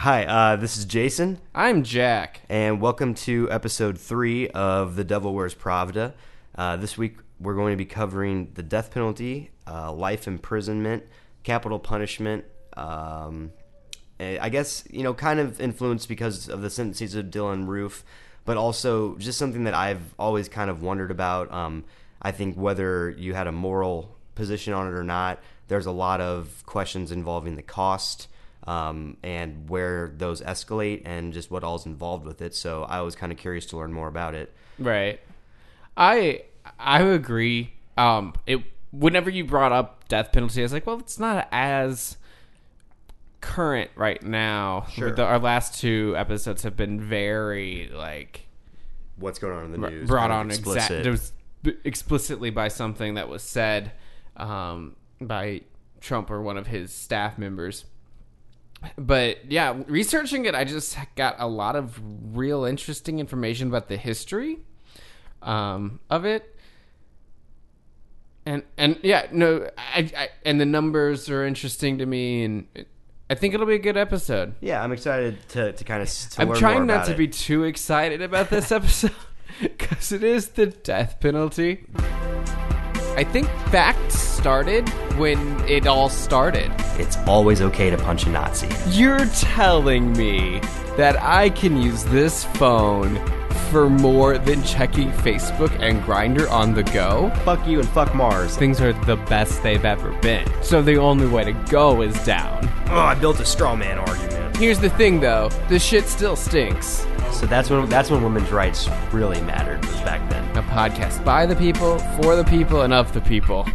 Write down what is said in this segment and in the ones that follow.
Hi, uh, this is Jason, I'm Jack. and welcome to episode three of The Devil Wears Pravda. Uh, this week, we're going to be covering the death penalty, uh, life imprisonment, capital punishment. Um, eh, I guess, you know, kind of influenced because of the sentences of Dylann Roof, but also just something that I've always kind of wondered about. Um, I think whether you had a moral position on it or not, there's a lot of questions involving the cost um, and where those escalate and just what all's involved with it. So I was kind of curious to learn more about it. Right. I I agree. Um, it whenever you brought up death penalty, I was like, well, it's not as current right now. Sure. The, our last two episodes have been very like What's going on in the news? brought on exact it was b- explicitly by something that was said um, by Trump or one of his staff members. But yeah, researching it, I just got a lot of real interesting information about the history um, of it. And and yeah, no, I, I and the numbers are interesting to me, and it, I think it'll be a good episode. Yeah, I'm excited to, to kind of to I'm trying not to it. be too excited about this episode because it is the death penalty. I think facts started when it all started. It's always okay to punch a Nazi. You're telling me that I can use this phone for more than checking Facebook and Grindr on the go? Fuck you and fuck Mars. Things are the best they've ever been. So the only way to go is down. Oh, I built a straw man argument. Here's the thing though, the shit still stinks. So that's when that's when women's rights really mattered was back then. A podcast by the people, for the people, and of the people.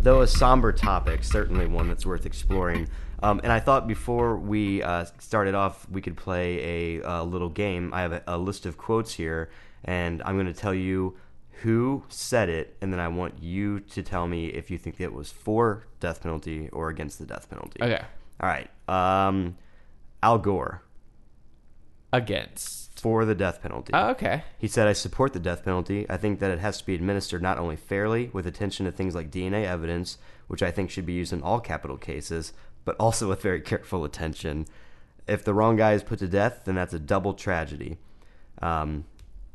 Though a somber topic, certainly one that's worth exploring. Um, and I thought before we uh, started off, we could play a, uh little game. I have a, a list of quotes here, and I'm going to tell you who said it, and then I want you to tell me if you think it was for death penalty or against the death penalty. Okay. All right. Um, Al Gore Against. for the death penalty. Oh, okay. He said, I support the death penalty. I think that it has to be administered not only fairly, with attention to things like DNA evidence, which I think should be used in all capital cases, but also with very careful attention. If the wrong guy is put to death, then that's a double tragedy. Um,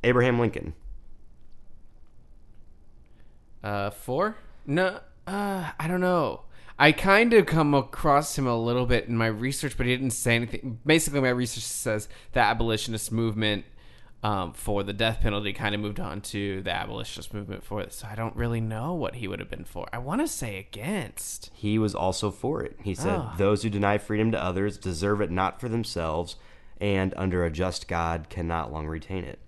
Abraham Lincoln. Uh, four? No, uh, I don't know. I kind of come across him a little bit in my research, but he didn't say anything. Basically, my research says the abolitionist movement um, for the death penalty kind of moved on to the abolitionist movement for it. So I don't really know what he would have been for. I want to say against. He was also for it. He said, Oh. Those who deny freedom to others deserve it not for themselves, and under a just God cannot long retain it.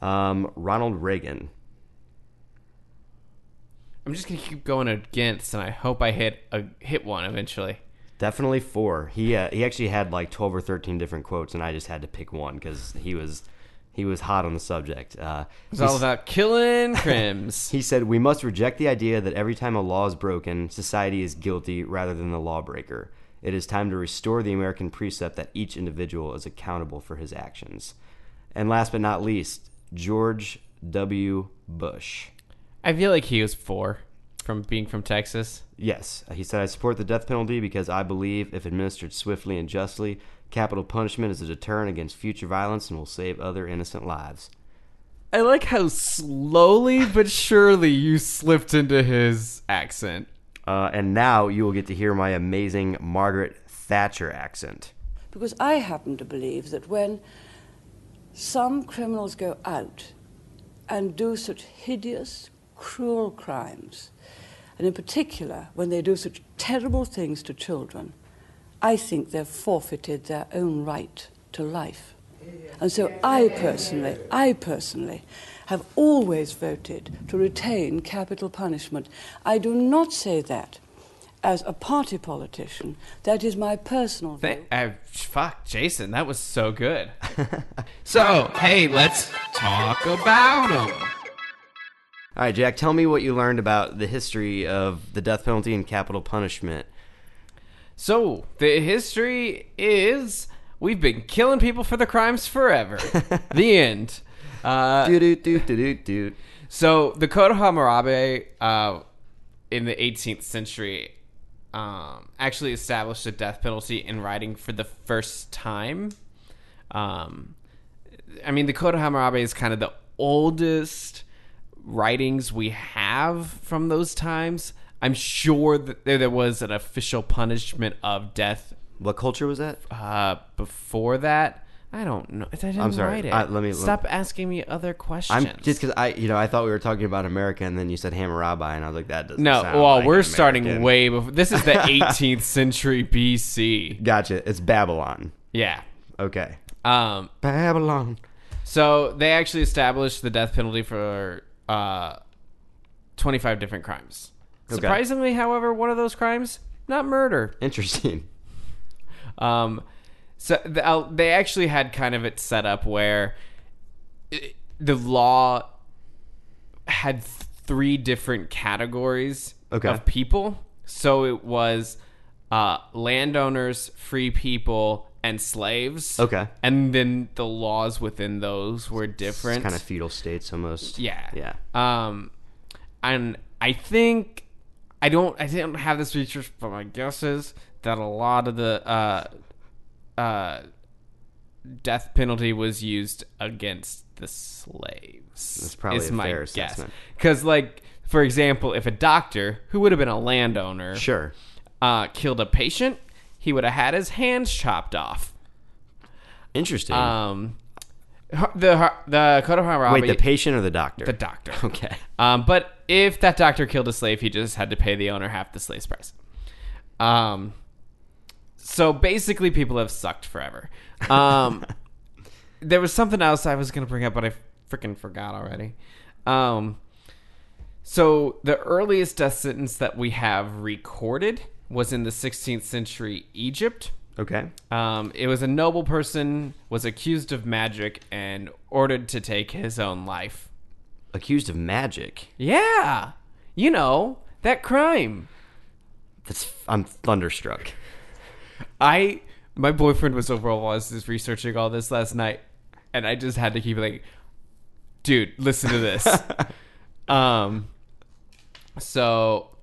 Um, Ronald Reagan. I'm just gonna keep going against, and I hope I hit a hit one eventually. Definitely four. He uh, he actually had like twelve or thirteen different quotes, and I just had to pick one because he was he was hot on the subject. Uh, It's all about killing crims. he said, "We must reject the idea that every time a law is broken, society is guilty rather than the lawbreaker. It is time to restore the American precept that each individual is accountable for his actions." And last but not least, George W. Bush. I feel like he was four from being from Texas. Yes, he said, I support the death penalty because I believe if administered swiftly and justly, capital punishment is a deterrent against future violence and will save other innocent lives. I like how slowly but surely you slipped into his accent. Uh, and now you will get to hear my amazing Margaret Thatcher accent. Because I happen to believe that when some criminals go out and do such hideous, cruel crimes, and in particular when they do such terrible things to children, I think they've forfeited their own right to life. And so I personally, I personally have always voted to retain capital punishment. I do not say that as a party politician. That is my personal view. Th- I, fuck, Jason, that was so good. So, hey, let's talk about them. All right, Jack, tell me what you learned about the history of the death penalty and capital punishment. So, the history is we've been killing people for the crimes forever. the end. Uh, doot doot doot. So the Code of Hammurabi uh, in the 18th century um, actually established the death penalty in writing for the first time. Um, I mean, the Code of Hammurabi is kind of the oldest writings we have from those times. I'm sure that there, there was an official punishment of death What culture was that? uh, before that. I don't know. I didn't I'm sorry. write it. I- let me- stop asking me other questions. I'm just because I, you know, I thought we were talking about America, and then you said Hammurabi, and I was like, that doesn't. no. Well, like we're starting way before. This is the 18th century BC. Gotcha. It's Babylon. Yeah. Okay. Um. Babylon. So they actually established the death penalty for uh, 25 different crimes. Okay. Surprisingly, however, one of those crimes not murder. Interesting. Um, so the, uh, they actually had kind of it set up where it, the law had th- three different categories Okay. of people. So it was uh, landowners, free people, and slaves. Okay. And then the laws within those were different. Kind of feudal states almost. Yeah. Yeah. Um, and I think I don't I didn't have this research, but my guess is that a lot of the uh, uh, death penalty was used against the slaves. That's probably is a my fair guess. assessment. Because, like, for example, if a doctor who would have been a landowner Sure. uh, killed a patient, he would have had his hands chopped off. Interesting. Um, the the Code of Hammurabi. Wait, the patient or the doctor? the doctor. Okay. Um, but if that doctor killed a slave, he just had to pay the owner half the slave's price. Um, so basically, people have sucked forever. Um, there was something else I was going to bring up, but I freaking forgot already. Um, so the earliest death sentence that we have recorded was in the 16th century Egypt. Okay. Um, it was a noble person was accused of magic and ordered to take his own life. Accused of magic. Yeah. You know, that crime. That's. I'm thunderstruck. I my boyfriend was over while I was just researching all this last night and I just had to keep like dude, listen to this. um so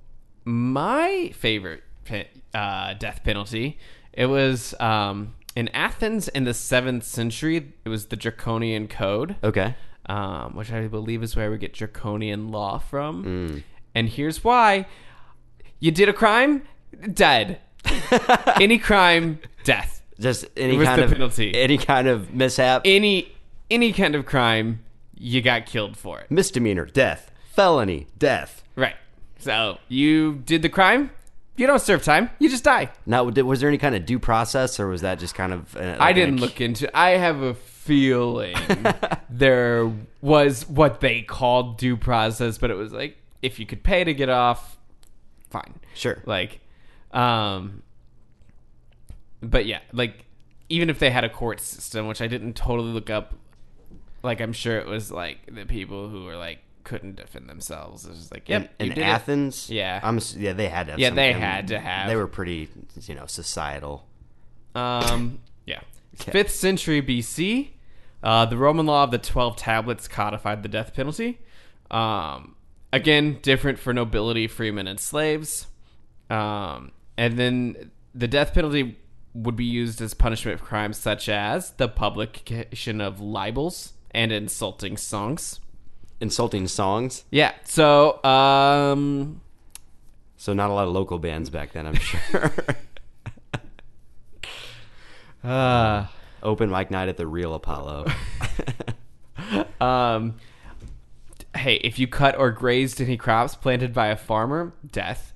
my favorite pe- uh, death penalty it was um in Athens in the 7th century it was the draconian code. Okay. um, which I believe is where we get draconian law from. Mm. And here's why: you did a crime, dead. Any crime, death. Just any kind of penalty. any kind of mishap, Any any kind of crime, you got killed for it. misdemeanor, death, felony, death. Right. So you did the crime. You don't serve time. You just die. Now, was there any kind of due process, or was that just kind of? Uh, I didn't a- look into. I have a feeling there was what they called due process, but it was like if you could pay to get off, fine. Sure. Like, um, but yeah, like even if they had a court system, which I didn't totally look up, like I'm sure it was like the people who were like couldn't defend themselves. It was like, yep, in, you in did it. Athens. Yeah. I'm. Yeah, they had to. Have Yeah, they of- had to have. They were pretty, you know, societal. Um, yeah. Fifth century BC, uh, the Roman law of the Twelve Tablets codified the death penalty. Um, again, different for nobility, freemen, and slaves. Um, and then the death penalty would be used as punishment for crimes such as the publication of libels and insulting songs. Insulting songs. Yeah. So, um, So not a lot of local bands back then. I'm sure. uh, Open mic night at the Real Apollo. Um, hey, if you cut or grazed any crops planted by a farmer, death.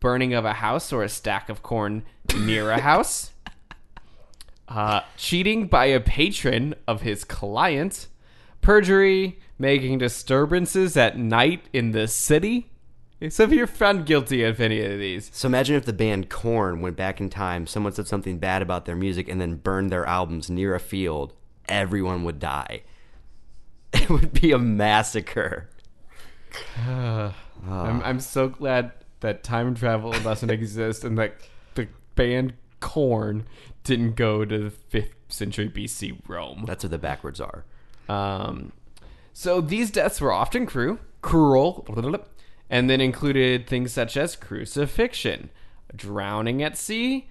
Burning of a house or a stack of corn near a house. Uh, cheating by a patron of his client. Perjury, making disturbances at night in the city. So if you're found guilty of any of these, So imagine if the band Korn went back in time, someone said something bad about their music, and then burned their albums near a field. Everyone would die. It would be a massacre. I'm, ah. I'm so glad that time travel doesn't exist and that the band Korn didn't go to the 5th century BC Rome. That's what the backwards are. Um, so these deaths were often cruel, cruel, and then included things such as crucifixion, drowning at sea,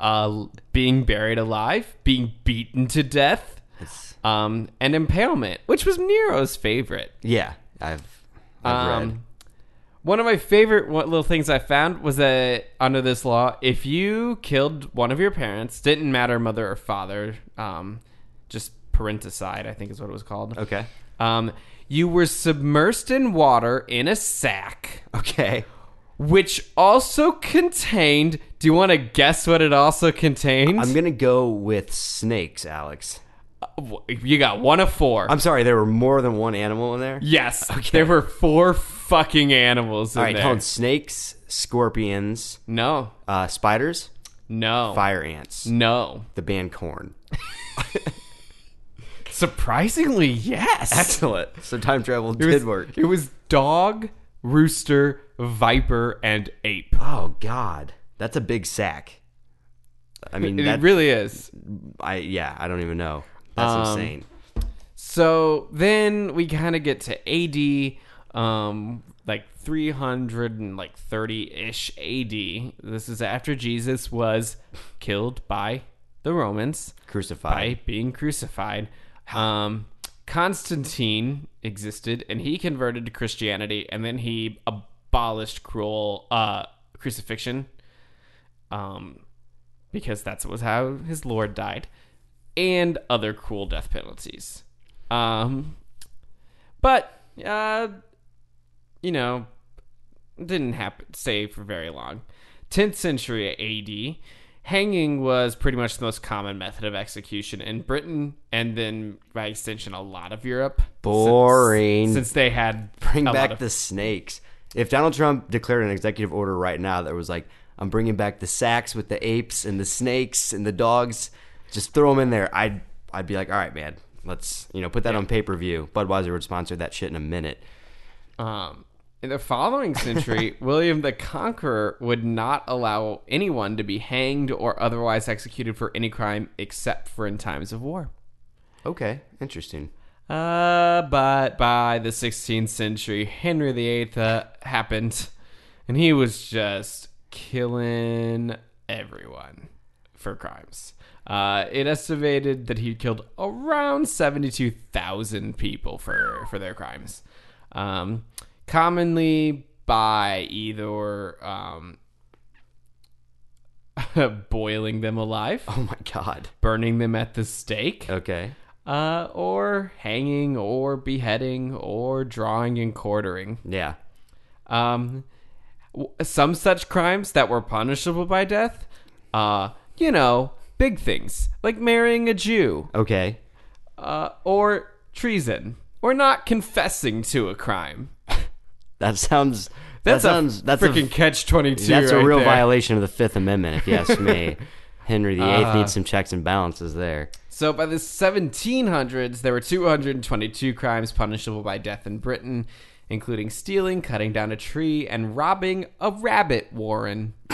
uh, being buried alive, being beaten to death, um, and impalement, which was Nero's favorite. yeah, I've I've read. Um, one of my favorite little things I found was that under this law, if you killed one of your parents, didn't matter mother or father, um, just parenticide, I think is what it was called. Okay. Um, you were submersed in water in a sack, Okay. which also contained. Do you want to guess what it also contained? I'm gonna go with snakes, Alex. you got one of four. I'm sorry, there were more than one animal in there. yes, there were four fucking animals in All right, there. Snakes, scorpions, No, uh, spiders, no, fire ants, no. the band Korn. Surprisingly, yes. Excellent. So time travel It did was, work. It was dog, rooster, viper, and ape. Oh God, that's a big sack. I mean, It that really is. I yeah, I don't even know. That's Um, insane. So then we kind of get to AD, um, like 300 and like 30 ish AD. This is after Jesus was killed by the Romans by Crucified. being crucified. Um, Constantine existed, and he converted to Christianity, and then he abolished cruel uh, crucifixion, um, because that's was how his Lord died, and other cruel death penalties. Um, but uh, you know, didn't happen stay for very long. 10th century AD, hanging was pretty much the most common method of execution in Britain and then by extension a lot of Europe. Boring. Since, since they had Bring back of- the snakes. If Donald Trump declared an executive order right now that was like, I'm bringing back the sacks with the apes and the snakes and the dogs, just throw them in there. I'd I'd be like, all right, man, let's you know put that on pay per view. Budweiser would sponsor that shit in a minute. Um, in the following century, William the Conqueror would not allow anyone to be hanged or otherwise executed for any crime except for in times of war. Okay, interesting. Uh, but by the 16th century, Henry VIII uh, happened, and he was just killing everyone for crimes. Uh, it estimated that he killed around 72,000 people for, for their crimes. Um, commonly by either um, boiling them alive, Oh my god. burning them at the stake, Okay. uh, or hanging, or beheading, or drawing and quartering. Yeah. Um, w- some such crimes that were punishable by death, uh, you know, big things like marrying a Jew, Okay. uh, or treason, or not confessing to a crime. That sounds. That's that sounds. a That's freaking a. catch twenty two. That's a real there. violation of the Fifth Amendment, if you ask me. Henry VIII Uh, needs some checks and balances there. So by the 1700s, there were 222 crimes punishable by death in Britain, including stealing, cutting down a tree, and robbing a rabbit warren.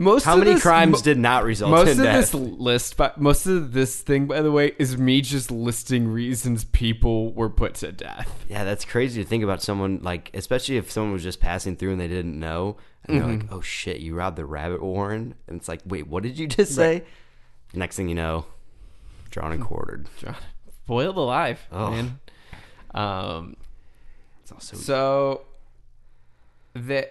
Most How of many this- crimes did not result most in of death? this list, but most of this thing, by the way, is me just listing reasons people were put to death. Yeah, that's crazy to think about someone like, especially if someone was just passing through and they didn't know, and they're Mm-hmm. like, "Oh shit, you robbed the rabbit warren," and it's like, "Wait, what did you just say?" Next thing you know, drawn and quartered. Boiled alive, Oh. man. Um, It's also So the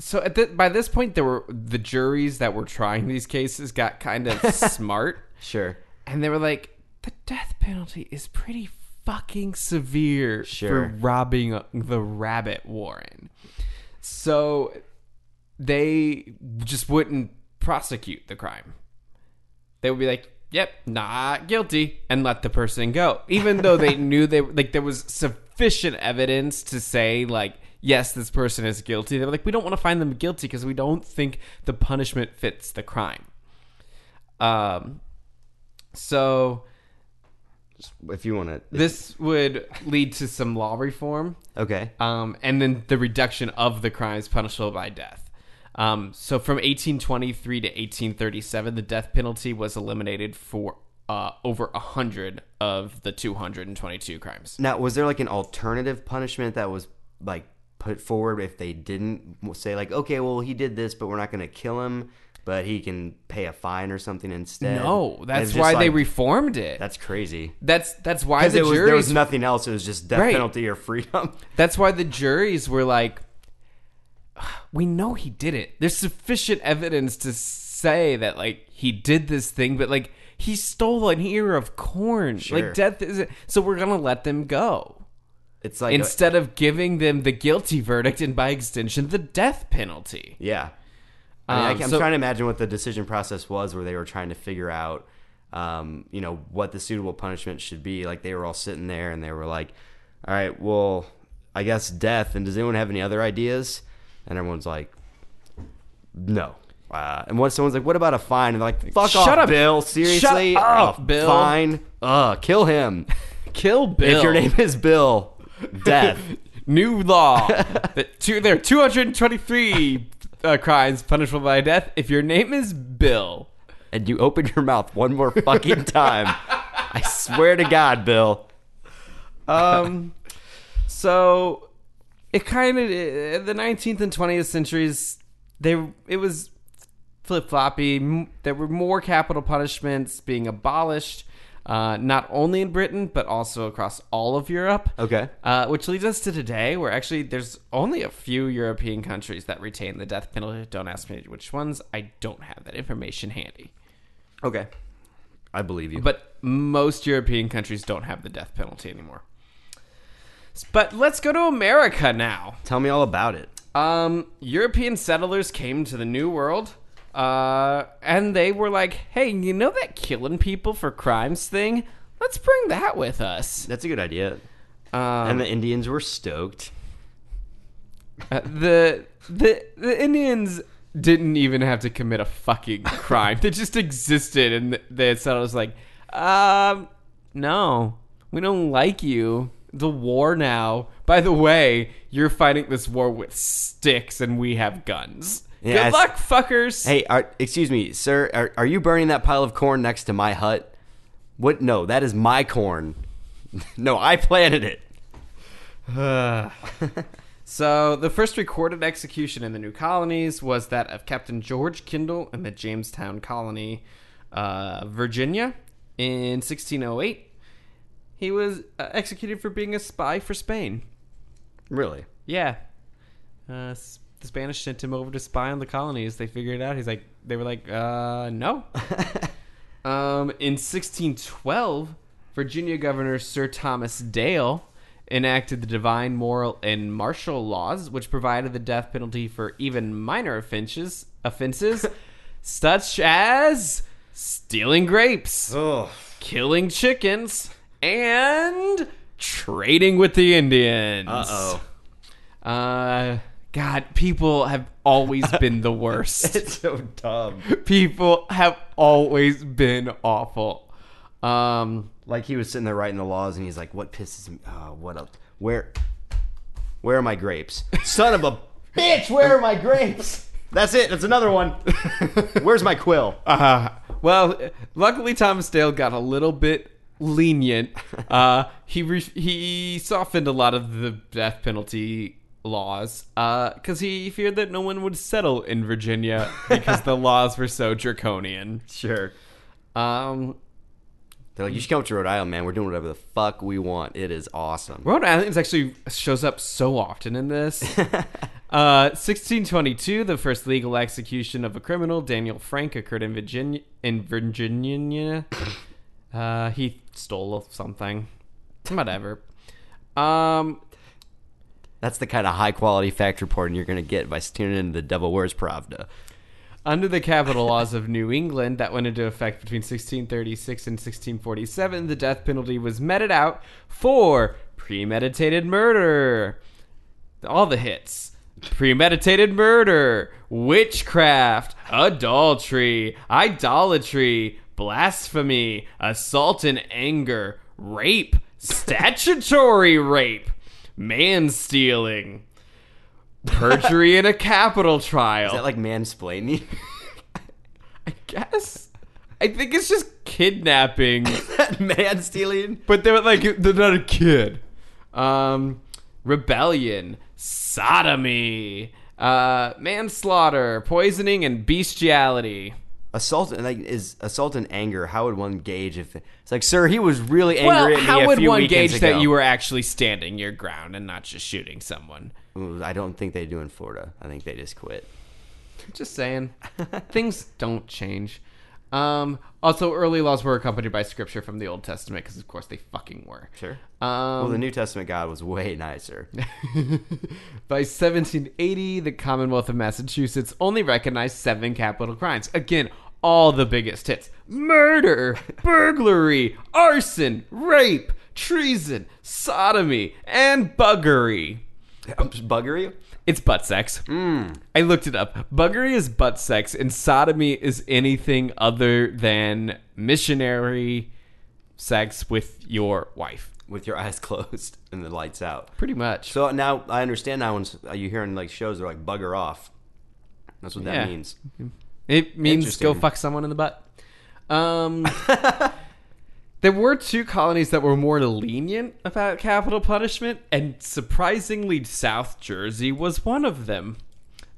so at the, by this point there were the juries that were trying these cases got kind of smart sure. and they were like the death penalty is pretty fucking severe Sure. for robbing the rabbit warren. So they just wouldn't prosecute the crime. They would be like, "Yep, not guilty," and let the person go, even though they knew they like there was sufficient evidence to say like, "Yes, this person is guilty." They were like, "We don't want to find them guilty because we don't think the punishment fits the crime." Um, so If you want to, this would lead to some law reform okay, um, and then the reduction of the crimes punishable by death. Um, so from 1823 to 1837, the death penalty was eliminated for uh, over a hundred of the 222 crimes. now was there like an alternative punishment that was like put forward if they didn't say like, okay, well he did this, but we're not going to kill him, but he can pay a fine or something instead. No, that's why they reformed it. That's crazy. that's that's why the was, there was nothing else. It was just death Right. penalty or freedom. That's why the juries were like, we know he did it. There's sufficient evidence to say that like he did this thing, but like he stole an ear of corn. Sure. Like death is so we're gonna let them go It's like instead of giving them the guilty verdict and by extension the death penalty. Yeah. I mean, I Um, so- trying to imagine what the decision process was where they were trying to figure out, um, you know, what the suitable punishment should be. Like they were all sitting there and they were like, all right, well, I guess death. And does anyone have any other ideas? And everyone's like, no. Uh, and when someone's like, what about a fine? And they're like, fuck Shut off, up. Bill. Seriously? Shut up, Oh, Bill." Fine. Uh, kill him. Kill Bill. If your name is Bill, death. New law. that two, there are 223 uh, crimes punishable by death if your name is Bill. and you open your mouth one more fucking time. I swear to God, Bill. Um, so it kind of the 19th and 20th centuries. They it was flip floppy. There were more capital punishments being abolished, uh, not only in Britain but also across all of Europe. Okay. Uh, which leads us to today, where actually there's only a few European countries that retain the death penalty. Don't ask me which ones. I don't have that information handy. Okay. I believe you. But most European countries don't have the death penalty anymore. But let's go to America now. tell me all about it. Um, European settlers came to the New World, uh, and they were like, "Hey, you know that killing people for crimes thing? Let's bring that with us." That's a good idea. Um, and the Indians were stoked. Uh, the the the Indians didn't even have to commit a fucking crime. they just existed, and the, the settlers like, um, no, we don't like you. The war now. By the way, you're fighting this war with sticks, and we have guns. Yeah, Good luck, fuckers. Hey, are, excuse me, sir. Are, are you burning that pile of corn next to my hut? What? No, that is my corn. no, I planted it. So the first recorded execution in the new colonies was that of Captain George Kendall in the Jamestown colony, uh, Virginia, in 1608. He was uh, executed for being a spy for Spain. Really? Yeah, uh, the Spanish sent him over to spy on the colonies. They figured it out. He's like, they were like, uh, no. Um, in 1612, Virginia Governor Sir Thomas Dale enacted the Divine Moral and Martial Laws, which provided the death penalty for even minor offenses, offenses such as stealing grapes, Oh, killing chickens, and trading with the Indians. uh oh. Uh, God, people have always been the worst It's so dumb. people have always been awful. Um, Like he was sitting there writing the laws, and he's like, "What pisses me? Oh, what else? Where? Where are my grapes? Son of a bitch! Where are my grapes? That's it. That's another one. Where's my quill? uh, well, luckily Thomas Dale got a little bit lenient. Uh, he re- he softened a lot of the death penalty laws uh, because he feared that no one would settle in Virginia because the laws were so draconian. Sure. Um, They're like, you should come to Rhode Island, man. We're doing whatever the fuck we want. It is awesome. Rhode Island actually shows up so often in this. uh, 1622, the first legal execution of a criminal, Daniel Frank, occurred in Virginia. In Virginia, uh, he stole something. Whatever. Um, That's the kind of high quality fact reporting you're going to get by tuning in to The Devil Wears Pravda. under the capital laws of New England that went into effect between 1636 and 1647, the death penalty was meted out for premeditated murder. All the hits. Premeditated murder, witchcraft, adultery, idolatry, blasphemy, assault and anger, rape, statutory rape, man stealing, perjury in a capital trial. Is that like mansplaining? I guess. I think it's just kidnapping, man stealing? but they're like they're not a kid. Um, rebellion, sodomy, uh, manslaughter, poisoning, and bestiality. Assault like is assault and anger. How would one gauge if it's like, sir, he was really angry Well, at me how would one gauge ago. that you were actually standing your ground and not just shooting someone? I don't think they do in Florida. I think they just quit. Just saying, things don't change. Um, also, early laws were accompanied by scripture from the Old Testament because, of course, they fucking were. Sure. Um, well, the New Testament God was way nicer. By 1780, the Commonwealth of Massachusetts only recognized seven capital crimes. Again, all the biggest hits murder, burglary, arson, rape, treason, sodomy, and buggery. Buggery. It's butt sex. I looked it up. Buggery is butt sex, and sodomy is anything other than missionary sex with your wife. with your eyes closed and the lights out. Pretty much. So now I understand now when s- you hear in like shows they're like bugger off. That's what that Yeah. means. It means go fuck someone in the butt. Um, there were two colonies that were more lenient about capital punishment, and surprisingly, South Jersey was one of them.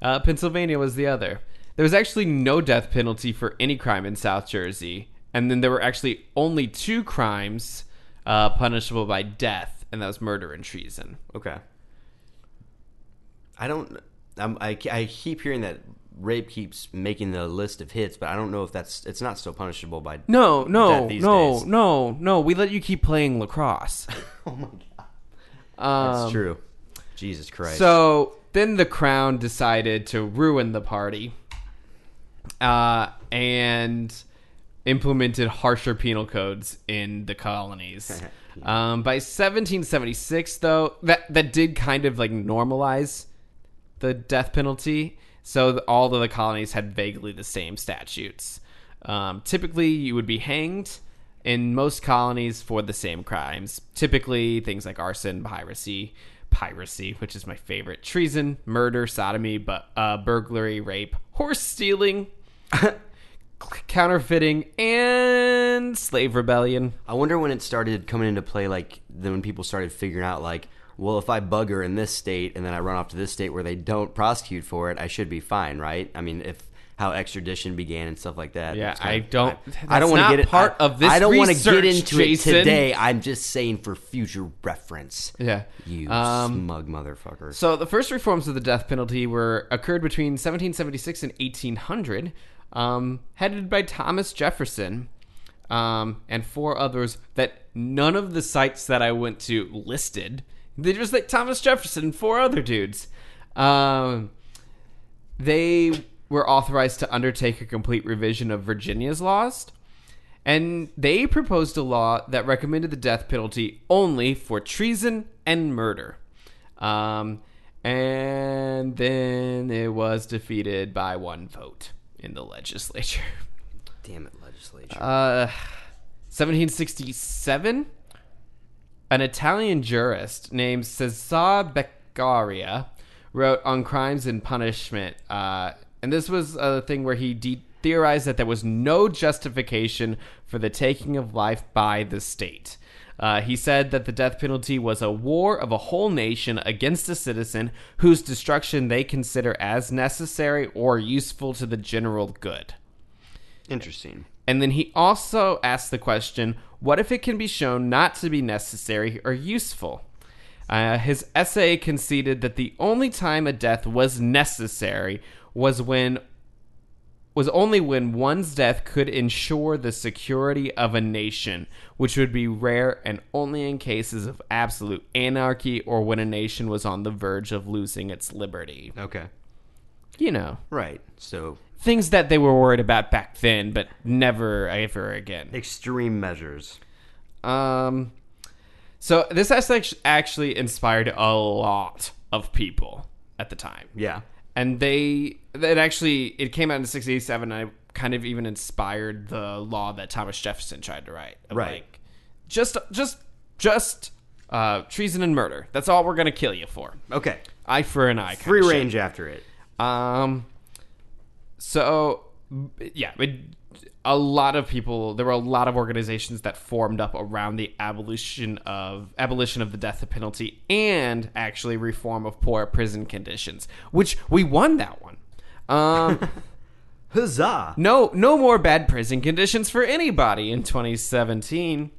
Uh, Pennsylvania was the other. There was actually no death penalty for any crime in South Jersey, and then there were actually only two crimes uh, punishable by death, and that was murder and treason. Okay. I don't. I'm, I I keep hearing that rape keeps making the list of hits, but I don't know if that's it's not still punishable by. No, no, no, days. no, no. We let you keep playing lacrosse. Oh my god. Um, That's true. Jesus Christ. So then the crown decided to ruin the party uh, and implemented harsher penal codes in the colonies. um, by 1776, though, that, that did kind of like normalize the death penalty. So all of the colonies had vaguely the same statutes. Um, typically, you would be hanged in most colonies for the same crimes. Typically, things like arson, piracy, piracy, which is my favorite, treason, murder, sodomy, but uh, burglary, rape, horse stealing, counterfeiting, and slave rebellion. I wonder when it started coming into play, like then when people started figuring out, like, well, if I bugger in this state and then I run off to this state where they don't prosecute for it, I should be fine, right? I mean, if how extradition began and stuff like that. Yeah, I don't- I, I don't want to get it. part I, of this I don't want to get into Jason. it today. I'm just saying for future reference. Yeah. You Um, smug motherfucker. So the first reforms of the death penalty were occurred between 1776 and 1800, um, headed by Thomas Jefferson um, and four others that none of the sites that I went to listed. They just like Thomas Jefferson, and four other dudes. Um, they were authorized to undertake a complete revision of Virginia's laws. And they proposed a law that recommended the death penalty only for treason and murder. Um, and then it was defeated by one vote in the legislature. Damn it, legislature. Uh, 1767, an Italian jurist named Cesar Beccaria wrote on crimes and punishment. Uh, and this was a thing where he de- theorized that there was no justification for the taking of life by the state. Uh, he said that the death penalty was a war of a whole nation against a citizen whose destruction they consider as necessary or useful to the general good. Interesting. And then he also asked the question what if it can be shown not to be necessary or useful? Uh, his essay conceded that the only time a death was necessary was when was only when one's death could ensure the security of a nation, which would be rare and only in cases of absolute anarchy or when a nation was on the verge of losing its liberty. Okay. You know, Right. So things that they were worried about back then, but never ever again. extreme measures. Um, so this has act- actually inspired a lot of people at the time, Yeah. and they it actually it came out in '67. And I kind of even inspired the law that Thomas Jefferson tried to write. Right. Like, just, just, just uh, treason and murder. That's all we're gonna kill you for. Okay. Eye for an eye. Free shit. range after it. Um. So, yeah, it, a lot of people there were a lot of organizations that formed up around the abolition of abolition of the death penalty and actually reform of poor prison conditions which we won that one um Huzzah! no no more bad prison conditions for anybody in 2017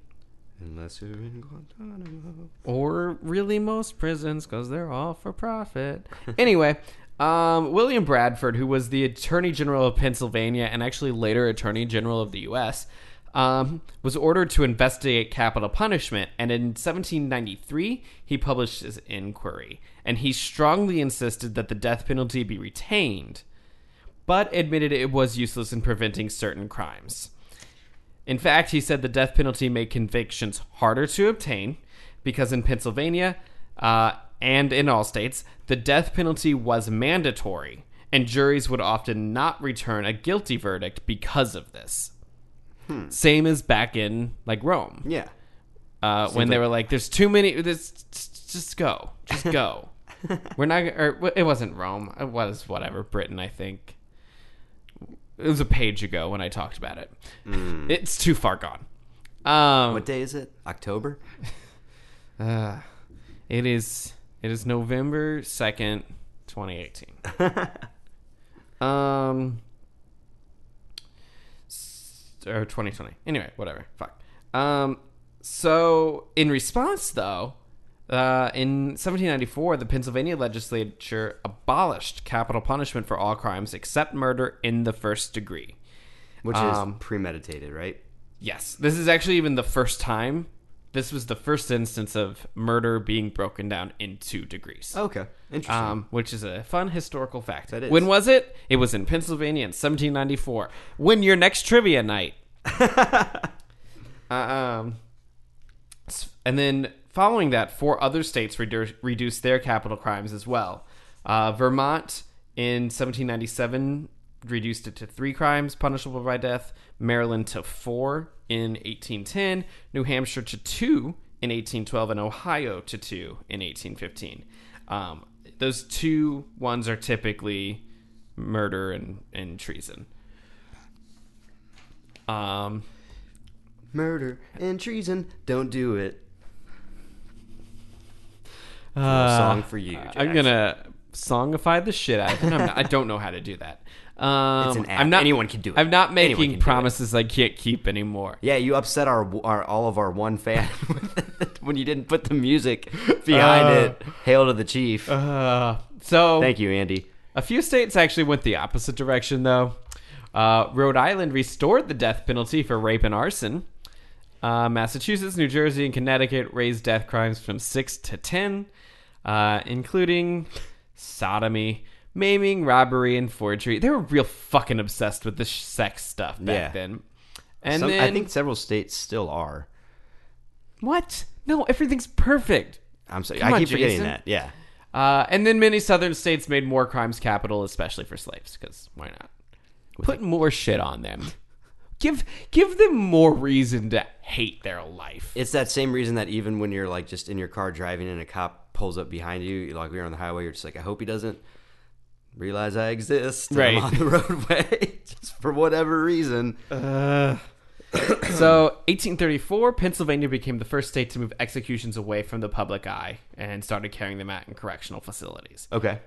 Unless you're in Guantanamo. or really most prisons because they're all for profit. anyway, um, William Bradford, who was the Attorney General of Pennsylvania and actually later Attorney General of the U.S., um, was ordered to investigate capital punishment, and in 1793 he published his inquiry, and he strongly insisted that the death penalty be retained, but admitted it was useless in preventing certain crimes. In fact, he said the death penalty made convictions harder to obtain because in Pennsylvania uh, and in all states, the death penalty was mandatory, and juries would often not return a guilty verdict because of this. Same as back in like Rome, Yeah. uh, when they like- were like, "There's too many. This, just go, just go." We're not. Or it wasn't Rome. It was whatever Britain, I think. It was a page ago when I talked about it. It's too far gone. Um, What day is it? October? uh, it is. It is November second, twenty eighteen. um, or twenty twenty. Anyway, whatever. Fuck. Um, so in response, though, uh, in 1794, the Pennsylvania legislature abolished capital punishment for all crimes except murder in the first degree. Which Um, is premeditated, right? Yes, this is actually even the first time. This was the first instance of murder being broken down into degrees. Okay. Interesting. Um, which is a fun historical fact. That is. When was it? It was in Pennsylvania in 1794. Win your next trivia night. Uh, um, and then following that, four other states redu- reduced their capital crimes as well. Uh, Vermont in 1797 reduced it to three crimes punishable by death. Maryland to four in 1810. New Hampshire to two in 1812, and Ohio to two in 1815. Um, those two ones are typically murder and, and treason. Um, Murder and treason. Don't do it. Uh, song for you, I'm gonna songify the shit out of it. I don't know how to do that. Um, It's an app. I'm not, Anyone can do it. I'm not making can do it. promises I can't keep anymore. Yeah, you upset our, our all of our one fan when you didn't put the music behind Uh. it. Hail to the chief. Uh, so Thank you, Andy. a few states actually went the opposite direction, though. Uh, Rhode Island restored the death penalty for rape and arson. Uh, Massachusetts, New Jersey, and Connecticut raised death crimes from six to ten, uh, including sodomy, maiming, robbery, and forgery. They were real fucking obsessed with the sex stuff back Yeah. then. And Some- then I think several states still are. what? No, everything's perfect. I'm sorry. Come I on, keep forgetting Jason. that. Yeah. Uh, and then many southern states made more crimes capital, especially for slaves, because why not? Put more shit on them. Give give them more reason to hate their life. It's that same reason that even when you're like just in your car driving and a cop pulls up behind you, like we're on the highway, you're just like, I hope he doesn't realize I exist. Right. on the roadway just for whatever reason. Uh, so, 1834, Pennsylvania became the first state to move executions away from the public eye and started carrying them out in correctional facilities. Okay.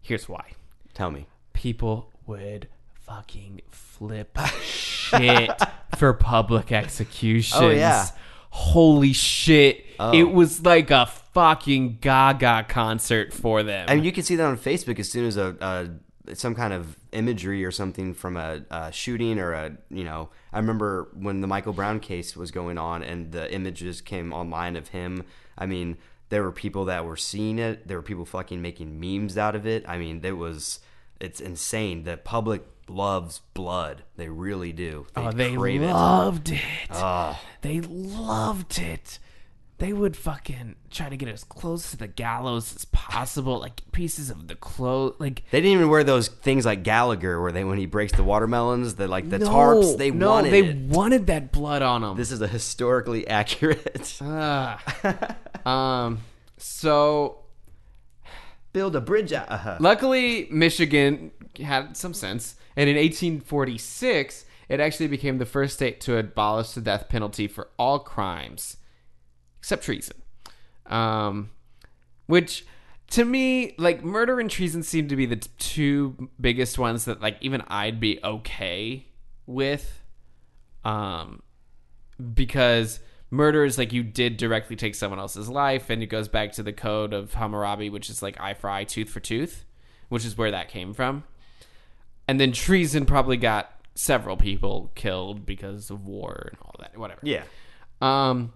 Here's why. Tell me. People would fucking flip shit for public executions. Oh, yeah. Holy shit. Oh. It was like a fucking gaga concert for them. I mean, you can see that on Facebook as soon as a, a some kind of imagery or something from a, a shooting or a you know. I remember when the Michael Brown case was going on and the images came online of him. I mean, there were people that were seeing it. There were people fucking making memes out of it. I mean, there was. It's insane. The public loves blood. They really do. They, oh, they crave it. loved it. Oh. They loved it. They would fucking try to get as close to the gallows as possible, like pieces of the clothes, like They didn't even wear those things like Gallagher, where they when he breaks the watermelons, the like the no, tarps. They no, wanted they it. wanted that blood on them. This is a historically accurate. um, so Build a bridge. Uh, luckily, Michigan had some sense, and in 1846, it actually became the first state to abolish the death penalty for all crimes except treason. Um, which to me, like murder and treason seem to be the t- two biggest ones that like even I'd be okay with. Um, because murder is like you did directly take someone else's life, and it goes back to the code of Hammurabi, which is like eye for eye, tooth for tooth, which is where that came from. And then treason probably got several people killed because of war and all that, whatever. Yeah. Um,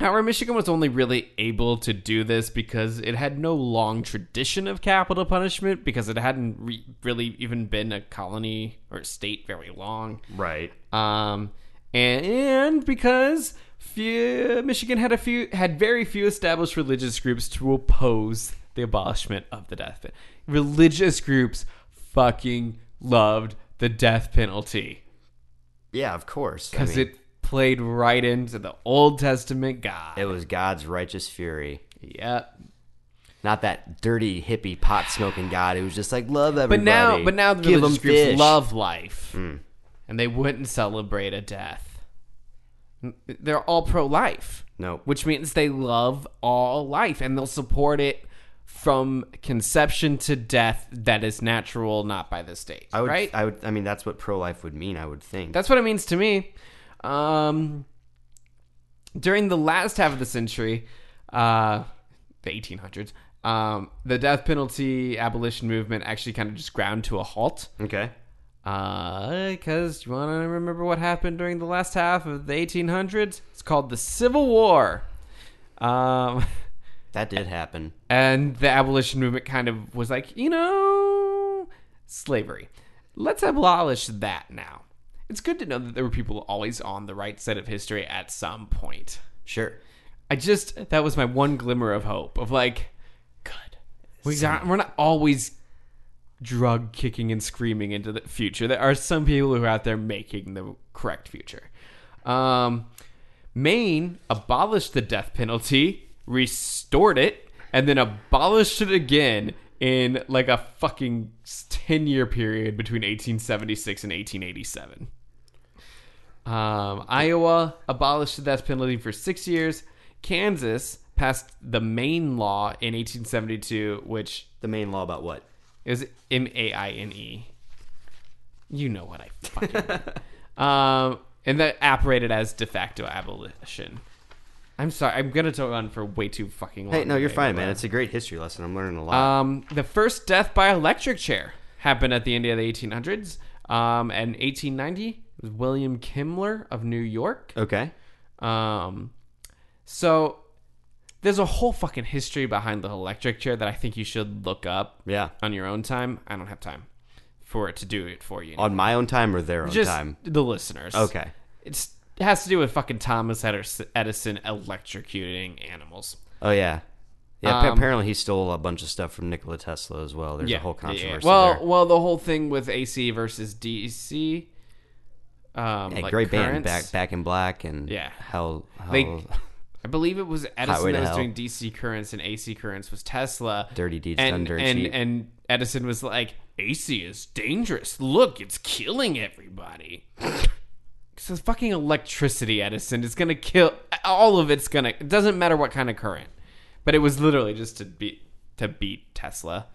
however, Michigan was only really able to do this because it had no long tradition of capital punishment because it hadn't re- really even been a colony or a state very long. Right. Um, and, and because few, Michigan had a few had very few established religious groups to oppose the abolishment of the death penalty. Religious groups fucking loved the death penalty Yeah, of course. I because mean, it played right into the Old Testament God. it was God's righteous fury. Yep. Not that dirty hippie pot smoking God who was just like love everybody. But now, but now the Give religious groups fish. Love life, hmm. and they wouldn't celebrate a death. They're all pro-life. Nope. which means they love all life and they'll support it from conception to death that is natural, not by the state. I would, right? I would. I mean, that's what pro life would mean. I would think. That's what it means to me. Um, during the last half of the century, uh, the 1800s, um, the death penalty abolition movement actually kind of just ground to a halt. okay. Uh, because you want to remember what happened during the last half of the 1800s? It's called the Civil War. Um, That did happen. and the abolition movement kind of was like, you know, slavery. Let's abolish that now. It's good to know that there were people always on the right side of history at some point. Sure. I just that was my one glimmer of hope of like, good. We got we're not always drug kicking and screaming into the future. There are some people who are out there making the correct future. Um, Maine abolished the death penalty, restored it, and then abolished it again in like a fucking 10 year period between 1876 and 1887. Um, Iowa abolished the death penalty for six years. Kansas passed the Maine law in 1872, which The main law about what? is M A I N E. You know what I fucking mean. um, and that operated as de facto abolition. I'm sorry, I'm gonna go on for way too fucking long. Hey, no, you're today, fine, man. It's a great history lesson. I'm learning a lot. um, the first death by electric chair happened at the end of the 1800s. Um, and 1890 it was William Kemmler of New York. okay. Um, so there's a whole fucking history behind the electric chair that I think you should look up Yeah. on your own time. I don't have time for it to do it for you. On my own time or their own Just time? the listeners. Okay. It's it has to do with fucking Thomas Edison electrocuting animals. Oh yeah. Yeah. Um, apparently, he stole a bunch of stuff from Nikola Tesla as well. There's a whole yeah, yeah. controversy Well, there. well, the whole thing with AC versus DC. Um, Yeah, like great band, back back in black, and Yeah. hell, hell They- I believe it was Edison that was Hell. doing DC currents and AC currents was Tesla. Dirty deeds done and dirt and cheap. and Edison was like, AC is dangerous. Look, it's killing everybody. So fucking electricity, Edison, is gonna kill all of it's gonna. It doesn't matter what kind of current, but it was literally just to beat to beat Tesla,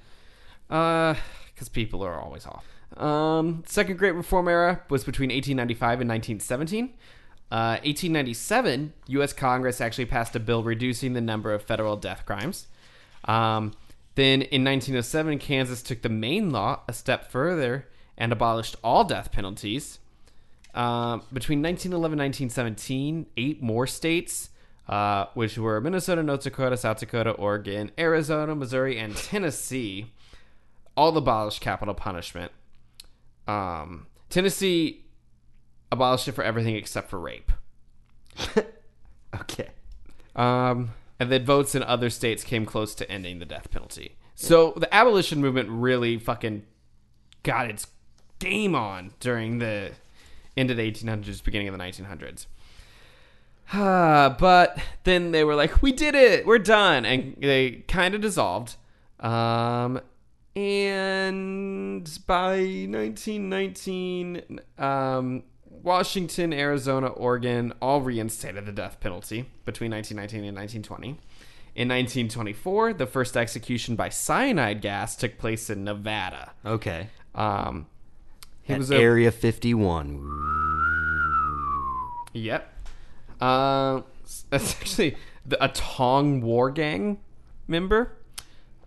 uh, because people are always off. Um, second Great Reform era was between 1895 and 1917. Uh, 1897, U.S. Congress actually passed a bill reducing the number of federal death crimes. Um, then in 1907, Kansas took the Maine law a step further and abolished all death penalties. Um, between 1911 and 1917, eight more states, uh, which were Minnesota, North Dakota, South Dakota, Oregon, Arizona, Missouri, and Tennessee, all abolished capital punishment. Um, Tennessee abolished it for everything except for rape. okay. Um, and then votes in other states came close to ending the death penalty. So the abolition movement really fucking got its game on during the end of the 1800s, beginning of the 1900s. Ah, but then they were like, "We did it, we're done," and they kind of dissolved. Um, and by 1919, um, Washington, Arizona, Oregon all reinstated the death penalty between 1919 and 1920. In 1924, the first execution by cyanide gas took place in Nevada. Okay. Um, he At was a, Area 51. Yep. Uh, that's actually the, a Tong War Gang member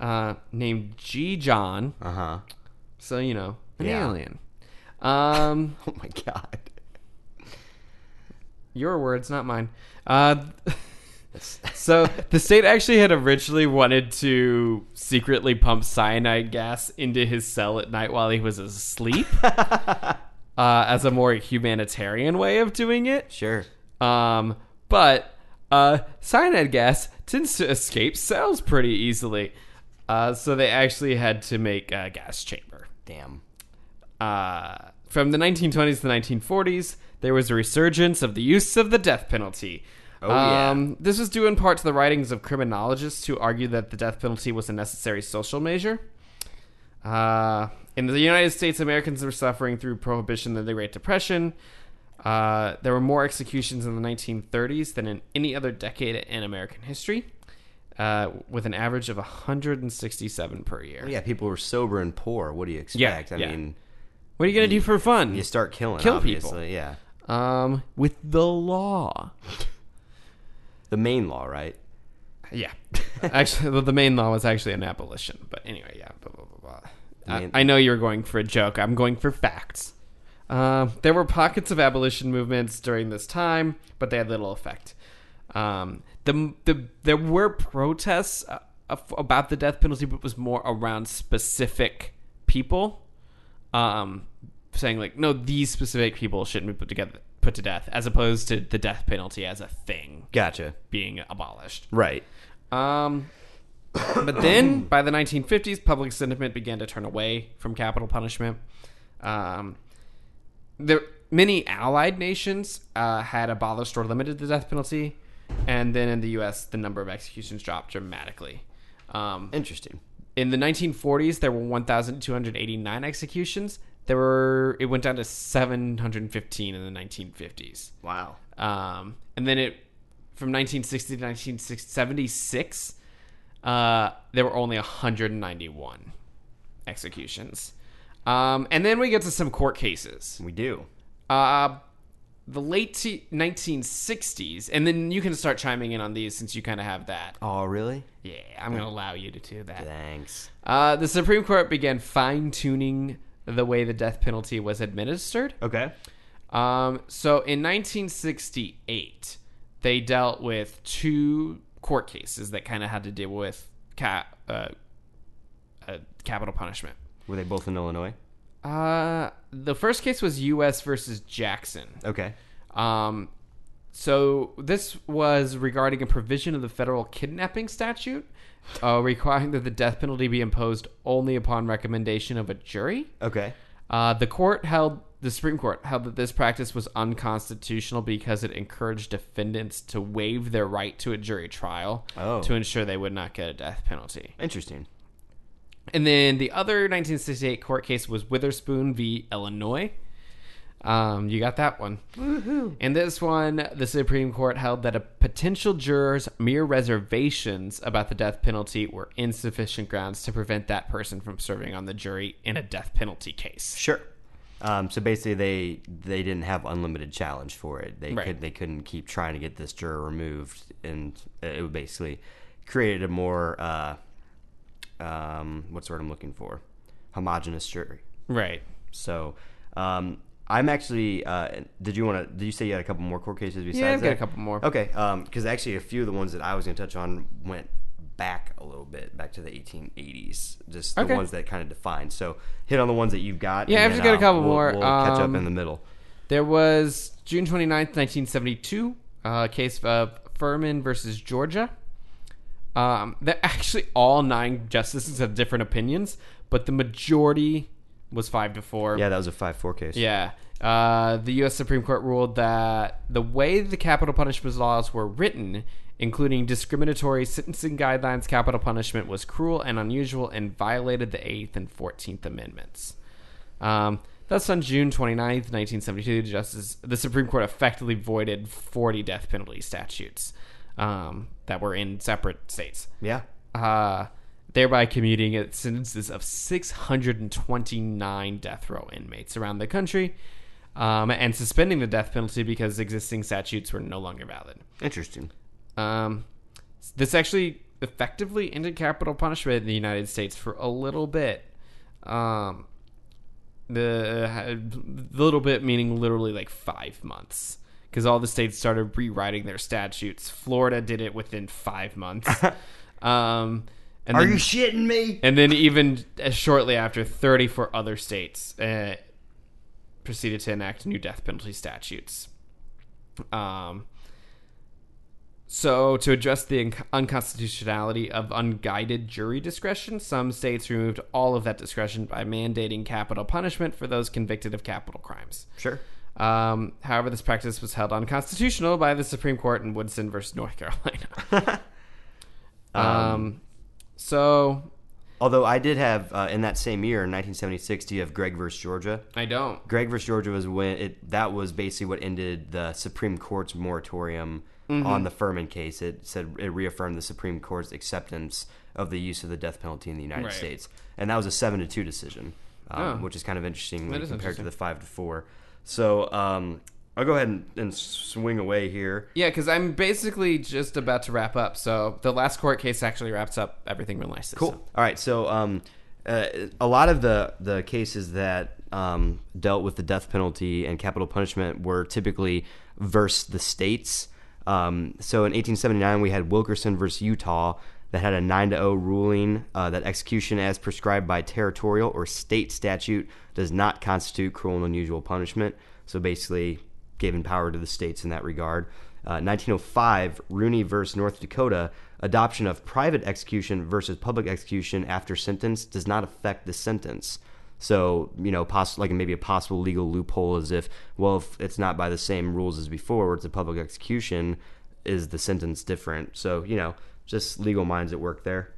uh, named Gee Jon. Uh huh. So you know, an Yeah. alien. Um, Oh my god. your words, not mine. Uh, so the state actually had originally wanted to secretly pump cyanide gas into his cell at night while he was asleep, uh, as a more humanitarian way of doing it. Sure. Um, but uh, cyanide gas tends to escape cells pretty easily. Uh, so they actually had to make a gas chamber. Damn. Uh, from the 1920s to the 1940s, there was a resurgence of the use of the death penalty. Oh, yeah. Um, this was due in part to the writings of criminologists who argued that the death penalty was a necessary social measure. Uh, in the United States, Americans were suffering through prohibition and the Great Depression. Uh, there were more executions in the 1930s than in any other decade in American history, uh, with an average of 167 per year. Well, yeah, people were sober and poor. What do you expect? Yeah. I yeah. mean, What are you gonna do for fun? you start killing Kill obviously. Yeah. Um, with the law. The main law, right? Yeah, actually, the- the main law was actually an abolition. But anyway, yeah. Blah, blah, blah, blah. I, I know you were going for a joke. I'm going for facts. Um, there were pockets of abolition movements during this time, but they had little effect. Um, the the there were protests uh, about the death penalty, but it was more around specific people, um, saying like, no, these specific people shouldn't be put together put to death, as opposed to the death penalty as a thing Gotcha. being abolished. Right. Um, but then, by the 1950s, public sentiment began to turn away from capital punishment. Um, there, many allied nations uh, had abolished or limited the death penalty, and then in the U.S., the number of executions dropped dramatically. Um, Interesting. in the 1940s, there were 1,289 executions. There were it went down to 715 in the 1950s. Wow. Um, and then it from 1960 to 1976, uh, there were only 191 executions. Um, and then we get to some court cases. We do. Uh, the late t- 1960s, and then you can start chiming in on these since you kind of have that. Oh, really? Yeah, I'm going to allow you to do that. Thanks. Uh, the Supreme Court began fine tuning the way the death penalty was administered. Okay. Um, so in 1968, they dealt with two court cases that kind of had to deal with ca- uh, uh, capital punishment. Were they both in Illinois? Uh, the first case was U.S. versus Jackson. Okay. Um, so this was regarding a provision of the federal kidnapping statute, uh, requiring that the death penalty be imposed only upon recommendation of a jury. Okay. Uh, the court held the Supreme Court held that this practice was unconstitutional because it encouraged defendants to waive their right to a jury trial Oh. to ensure they would not get a death penalty. Interesting. And then the other 1968 court case was Witherspoon v. Illinois. Um, you got that one. In this one, the Supreme Court held that a potential juror's mere reservations about the death penalty were insufficient grounds to prevent that person from serving on the jury in a death penalty case. Sure. Um, so basically, they they didn't have unlimited challenge for it. They Right. could they couldn't keep trying to get this juror removed, and it would basically created a more uh, um, what's the word I'm looking for? Homogenous jury. Right. So um, I'm actually. Uh, did you want to? Did you say you had a couple more court cases besides Yeah, I've got that? a couple more. Okay, because actually a few of the ones that I was going to touch on went back a little bit, back to the 1880s, just the Okay. ones that kind of defined. So hit on the ones that you've got. Yeah, I've just got a uh, couple we'll- more. We'll catch up Um, in the middle. There was June 29th, 1972, uh, case of Furman versus Georgia. Um, they're actually all nine justices have different opinions, but the majority was five to four. Yeah, that was a five four case. Yeah. Uh, the U.S. Supreme Court ruled that the way the capital punishment laws were written, including discriminatory sentencing guidelines, capital punishment was cruel and unusual and violated the Eighth and Fourteenth Amendments. Um, thus, on June 29th, 1972, the, Justice, the Supreme Court effectively voided 40 death penalty statutes um, that were in separate states Yeah. uh, thereby commuting at sentences of 629 death row inmates around the country, um, and suspending the death penalty because existing statutes were no longer valid. Interesting. Um, this actually effectively ended capital punishment in the United States for a little bit. Um, the little bit meaning literally like five months because all the states started rewriting their statutes. Florida did it within five months. um, and Are then, you shitting me? and then even uh, shortly after, 34 other states uh, proceeded to enact new death penalty statutes. Um, so, to address the un- unconstitutionality of unguided jury discretion, some states removed all of that discretion by mandating capital punishment for those convicted of capital crimes. Sure. Um, however, this practice was held unconstitutional by the Supreme Court in Woodson versus North Carolina. um, so Although I did have uh, in that same year, in 1976, do you have Gregg versus Georgia? I don't. Gregg versus Georgia was when it that was basically what ended the Supreme Court's moratorium Mm-hmm. on the Furman case. It said it reaffirmed the Supreme Court's acceptance of the use of the death penalty in the United Right. States, and that was a seven to two decision, um, Oh. which is kind of interesting when That is compared to the five to four. So um, I'll go ahead and, and swing away here. Yeah, because I'm basically just about to wrap up. So the last court case actually wraps up everything real nicely. Cool. All right. So, um, uh, a lot of the the cases that um, dealt with the death penalty and capital punishment were typically versus the states. Um, so, in 1879, we had Wilkerson versus Utah that had a nine to zero ruling uh, that execution, as prescribed by territorial or state statute, does not constitute cruel and unusual punishment. So, basically, giving power to the states in that regard. Uh, 1905, Rooney versus North Dakota, adoption of private execution versus public execution after sentence does not affect the sentence. So, you know, poss- like maybe a possible legal loophole is if, well, if it's not by the same rules as before, where it's a public execution, is the sentence different? So, you know, just legal minds at work there.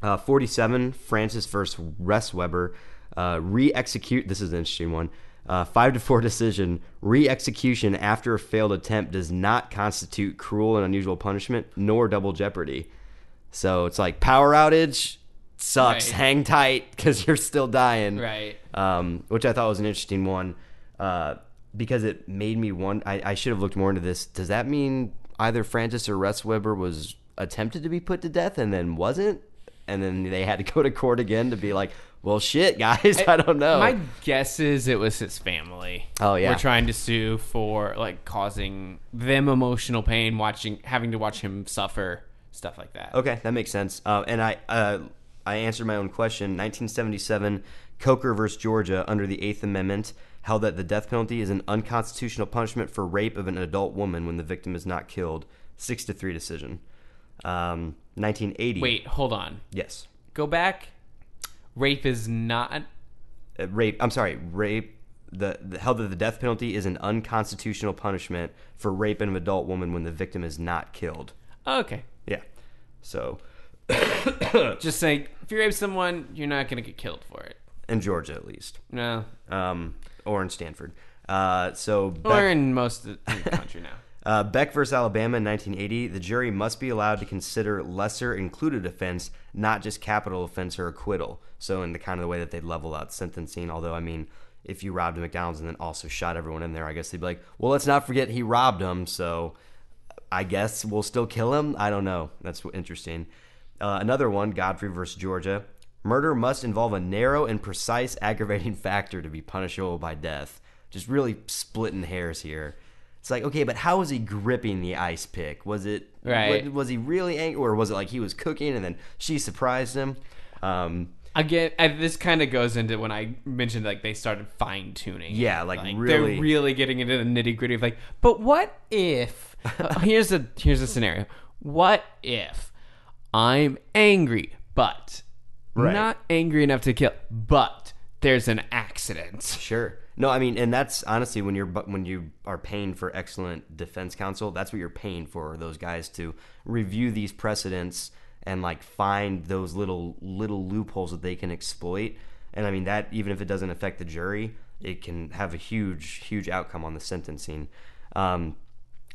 Uh, 47, Francis versus Resweber, uh, re-execute. This is an interesting one. Uh, five to four decision. Re-execution after a failed attempt does not constitute cruel and unusual punishment, nor double jeopardy. So it's like power outage sucks. Right. Hang tight because you're still dying. Right. Um, which I thought was an interesting one uh, because it made me wonder. I, I should have looked more into this. Does that mean either Francis or Russ Weber was attempted to be put to death and then wasn't? And then they had to go to court again to be like, well, shit, guys, I don't know. My guess is it was his family. Oh, yeah. We're trying to sue for like causing them emotional pain, watching, having to watch him suffer, stuff like that. Okay, that makes sense. Uh, and I uh, I answered my own question. 1977, Coker versus Georgia under the Eighth Amendment held that the death penalty is an unconstitutional punishment for rape of an adult woman when the victim is not killed. Six to three decision. Um, 1980. Wait, hold on. Yes. Go back. Rape is not. Uh, rape. I'm sorry. Rape. The, the held that the death penalty is an unconstitutional punishment for rape of an adult woman when the victim is not killed. Okay. Yeah. So Just saying, if you rape someone, you're not going to get killed for it. in Georgia at least. No. um, or in Stanford. Uh, so Or in most of the country now. Uh, Beck versus Alabama in 1980, the jury must be allowed to consider lesser included offense, not just capital offense or acquittal. So in the kind of the way that they level out sentencing. Although I mean, if you robbed a McDonald's and then also shot everyone in there, I guess they'd be like, well, let's not forget he robbed them. So I guess we'll still kill him. I don't know. That's interesting. Uh, another one, Godfrey versus Georgia. Murder must involve a narrow and precise aggravating factor to be punishable by death. Just really splitting hairs here. It's like, okay, but how was he gripping the ice pick? Was it Right. Was, was he really angry, or was it like he was cooking and then she surprised him? Um, Again, I, this kind of goes into when I mentioned like they started fine tuning. Yeah, like, really- they're really getting into the nitty gritty of like, but what if? uh, here's a here's a scenario. What if I'm angry, but Right. not angry enough to kill, but there's an accident. Sure. No, I mean, and that's honestly when you're when you are paying for excellent defense counsel, that's what you're paying for. Those guys to review these precedents and like find those little little loopholes that they can exploit. And I mean that even if it doesn't affect the jury, it can have a huge huge outcome on the sentencing. Um,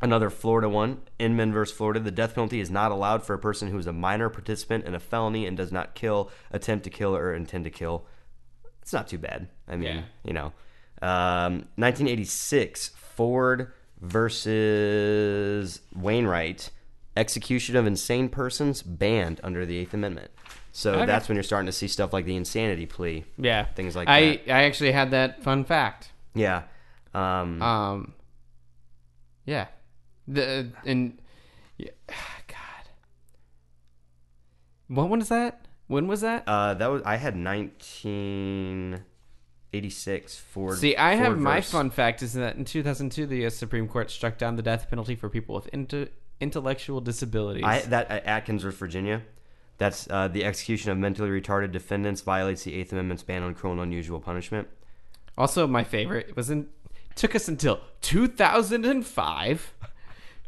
Another Florida one, Enmund versus Florida. The death penalty is not allowed for a person who is a minor participant in a felony and does not kill, attempt to kill, or intend to kill. It's not too bad. I mean, Yeah. you know. Um, 1986, Ford versus Wainwright. Execution of insane persons banned under the Eighth Amendment. So Okay. that's when you're starting to see stuff like the insanity plea. Yeah, Things like that. I I actually had that fun fact. Yeah. Um, Um, yeah, the and yeah, God, what one is that? When was that? Uh, that was I had 1986 Ford. See, I have Ford my verse. fun fact is that in 2002, the U.S. Supreme Court struck down the death penalty for people with inte- intellectual disabilities. I that uh, Atkins, Virginia. That's uh, the execution of mentally retarded defendants violates the Eighth Amendment's ban on cruel and unusual punishment. Also, my favorite it was in took us until 2005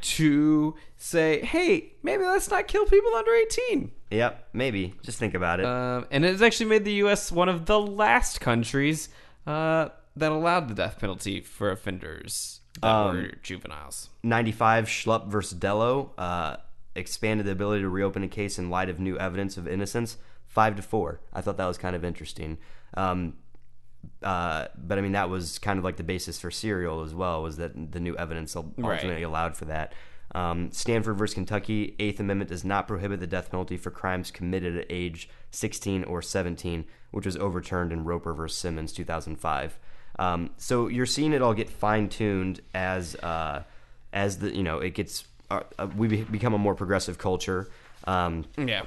to say, hey, maybe let's not kill people under 18. Yep, maybe. Just think about it. Um, and it has actually made the U.S. one of the last countries uh, that allowed the death penalty for offenders that Um, were juveniles. 95 Schlup versus Delo uh, expanded the ability to reopen a case in light of new evidence of innocence. Five to four. I thought that was kind of interesting. Um, uh, but I mean, that was kind of like the basis for serial as well. Was that the new evidence ul- Right. ultimately allowed for that? Um, Stanford versus Kentucky, Eighth Amendment does not prohibit the death penalty for crimes committed at age 16 or 17, which was overturned in Roper versus Simmons 2005. Um, so you're seeing it all get fine tuned as uh, as the you know it gets uh, uh, we become a more progressive culture. Um, Yeah.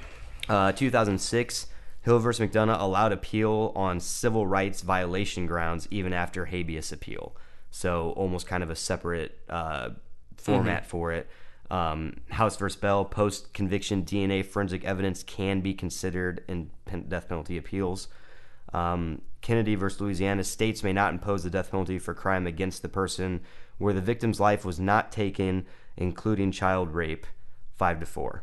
uh, 2006, Hill versus McDonough allowed appeal on civil rights violation grounds even after habeas appeal. So almost kind of a separate format for it. Um, House versus Bell, post conviction DNA forensic evidence can be considered in pen- death penalty appeals. Um, Kennedy versus Louisiana, states may not impose the death penalty for crime against the person where the victim's life was not taken, including child rape. Five to four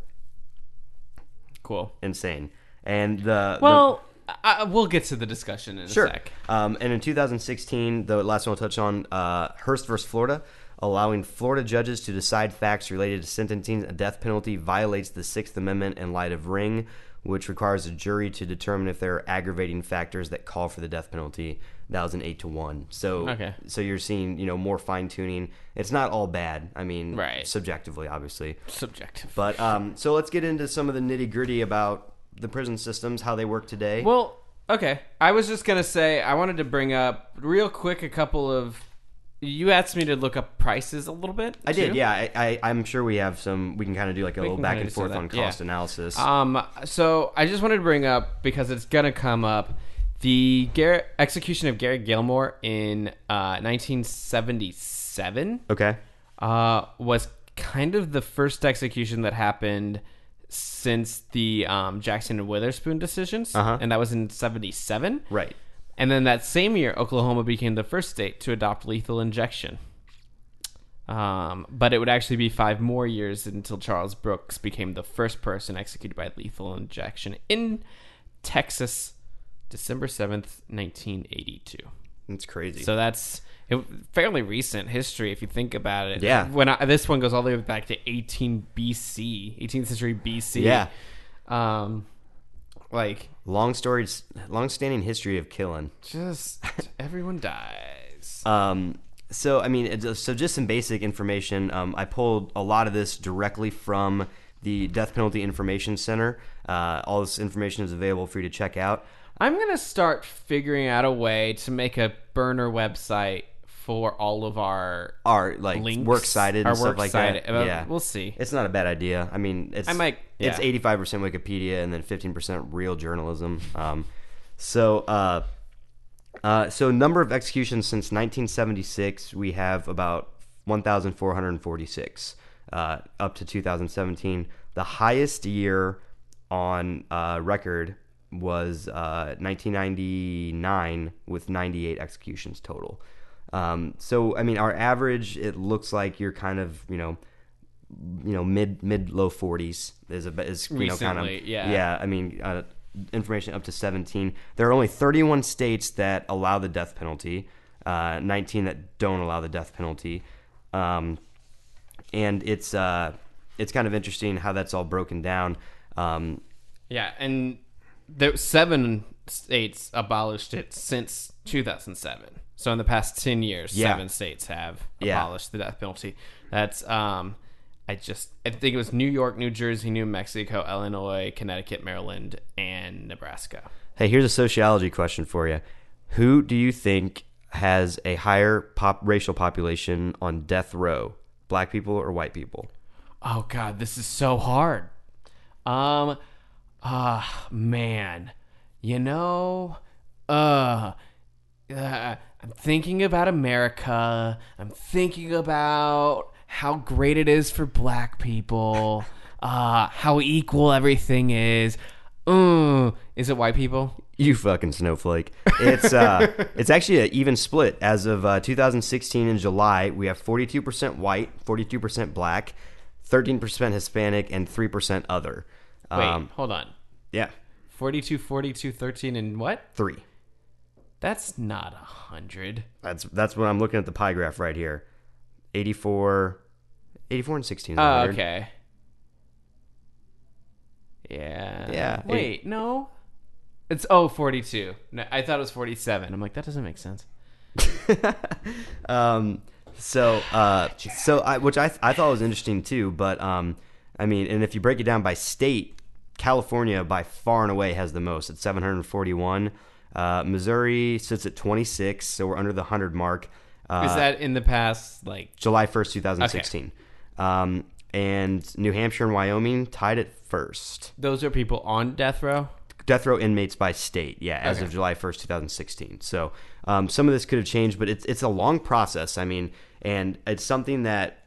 Cool. insane. And the Well, I, I- we'll get to the discussion in sure. a sec. Um, and in 2016, the last one I'll touch on, uh, Hurst versus Florida, allowing Florida judges to decide facts related to sentencing a death penalty violates the Sixth Amendment in light of Ring, which requires a jury to determine if there are aggravating factors that call for the death penalty. That was an eight to one. So, Okay. so you're seeing, you know, more fine tuning. It's not all bad. I mean, Right. subjectively, obviously. Subjective. But um, so let's get into some of the nitty gritty about the prison systems, how they work today. Well, okay. I was just gonna say I wanted to bring up real quick a couple of. You asked me to look up prices a little bit. I did, too. yeah. I, I, I'm sure we have some. We can kind of do like a We little can back kinda and just do forth that, on cost yeah. analysis. Um. So I just wanted to bring up because it's gonna come up the Gar- execution of Gary Gilmore in uh, 1977 okay. uh, was kind of the first execution that happened since the um, Jackson and Witherspoon decisions, Uh-huh. and that was in '77. Right. And then that same year, Oklahoma became the first state to adopt lethal injection. Um, but it would actually be five more years until Charles Brooks became the first person executed by lethal injection in Texas, December 7th, 1982. That's crazy. So that's it, fairly recent history if you think about it. Yeah. When I, this one goes all the way back to 18 BC, 18th century BC. Yeah. Um, like long stories, long standing history of killing. just everyone dies. Um, so I mean, so just some basic information. Um, I pulled a lot of this directly from the Death Penalty Information Center. Uh, all this information is available for you to check out. I'm gonna start figuring out a way to make a burner website for all of our Our like links, works cited our and stuff like cited. that. Uh, yeah, we'll see. It's not a bad idea. I mean, it's I might- it's eighty five percent Wikipedia and then fifteen percent real journalism. Um, so uh, uh, so number of executions since nineteen seventy six, we have about one thousand four hundred forty six uh, up to two thousand seventeen. The highest year on uh, record was uh, 1999 with 98 executions total. Um, so I mean, our average it looks like you're kind of you know you know mid mid low 40s is a is you know kind of Recently, yeah. yeah. I mean, uh, information up to 17. There are only 31 states that allow the death penalty, uh, 19 that don't allow the death penalty, um, and it's uh, it's kind of interesting how that's all broken down. Um, Yeah, and there seven states abolished it since 2007. So in the past 10 years, Yeah. seven states have Yeah. abolished the death penalty. That's um I just I think it was New York, New Jersey, New Mexico, Illinois, Connecticut, Maryland, and Nebraska. hey, here's a sociology question for you: Who do you think has a higher pop racial population on death row, black people or white people? Oh god, this is so hard. Um ah man. You know, uh, uh I'm thinking about America. I'm thinking about how great it is for black people. Uh how equal everything is. Uh, is it white people? You fucking snowflake. It's uh, it's actually an even split. As of uh, 2016 in July, we have 42% white, 42% black, 13% Hispanic, and 3% other. Wait, Um, hold on. yeah, 42 42 13 and what? three. That's not a 100. That's that's what I'm looking at the pie graph right here. 84, 84 and 16. is Oh, okay. Yeah. Yeah, Wait, no. It's oh 42. No, I thought it was 47. I'm like that doesn't make sense. Um, so, uh, so I, which I, I thought was interesting too, but, um, I mean, and if you break it down by state, California by far and away has the most at 741. Uh, Missouri sits at 26, so we're under the 100 mark. Uh, Is that in the past like July 1st, 2016. Um, and New Hampshire and Wyoming tied at first. those are people on death row? death row inmates by state. Yeah, as Okay. of July first, two thousand sixteen. So um, some of this could have changed, but it's it's a long process. I mean, and it's something that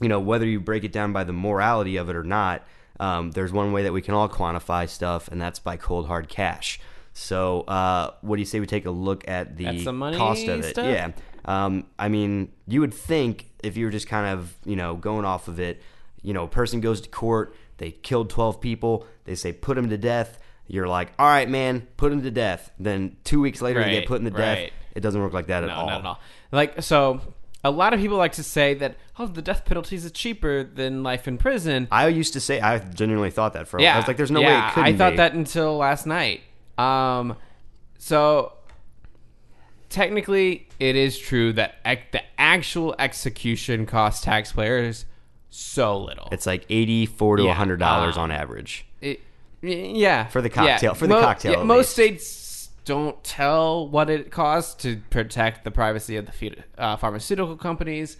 you know whether you break it down by the morality of it or not. Um, there's one way that we can all quantify stuff, and that's by cold hard cash. So, uh, what do you say we take a look at the some money cost of it? stuff? Yeah. Um, I mean, you would think if you were just kind of, you know, going off of it, you know, a person goes to court, they killed 12 people, they say put them to death. You're like, all right, man, put them to death. Then two weeks later, you Right, get put in the death. right. It doesn't work like that at No, all. not at all. Like so a lot of people like to say that oh the death penalty is cheaper than life in prison. I used to say, I genuinely thought that for a yeah, while. I was like, there's no way yeah, it couldn't I thought be. that until last night. Um, so technically, it is true that ec- the actual execution costs taxpayers so little. It's like 84 to Yeah, $100 um, on average. It- yeah For the yeah. cocktail- for the cocktail, at most least. states don't tell what it costs to protect the privacy of the uh, pharmaceutical companies,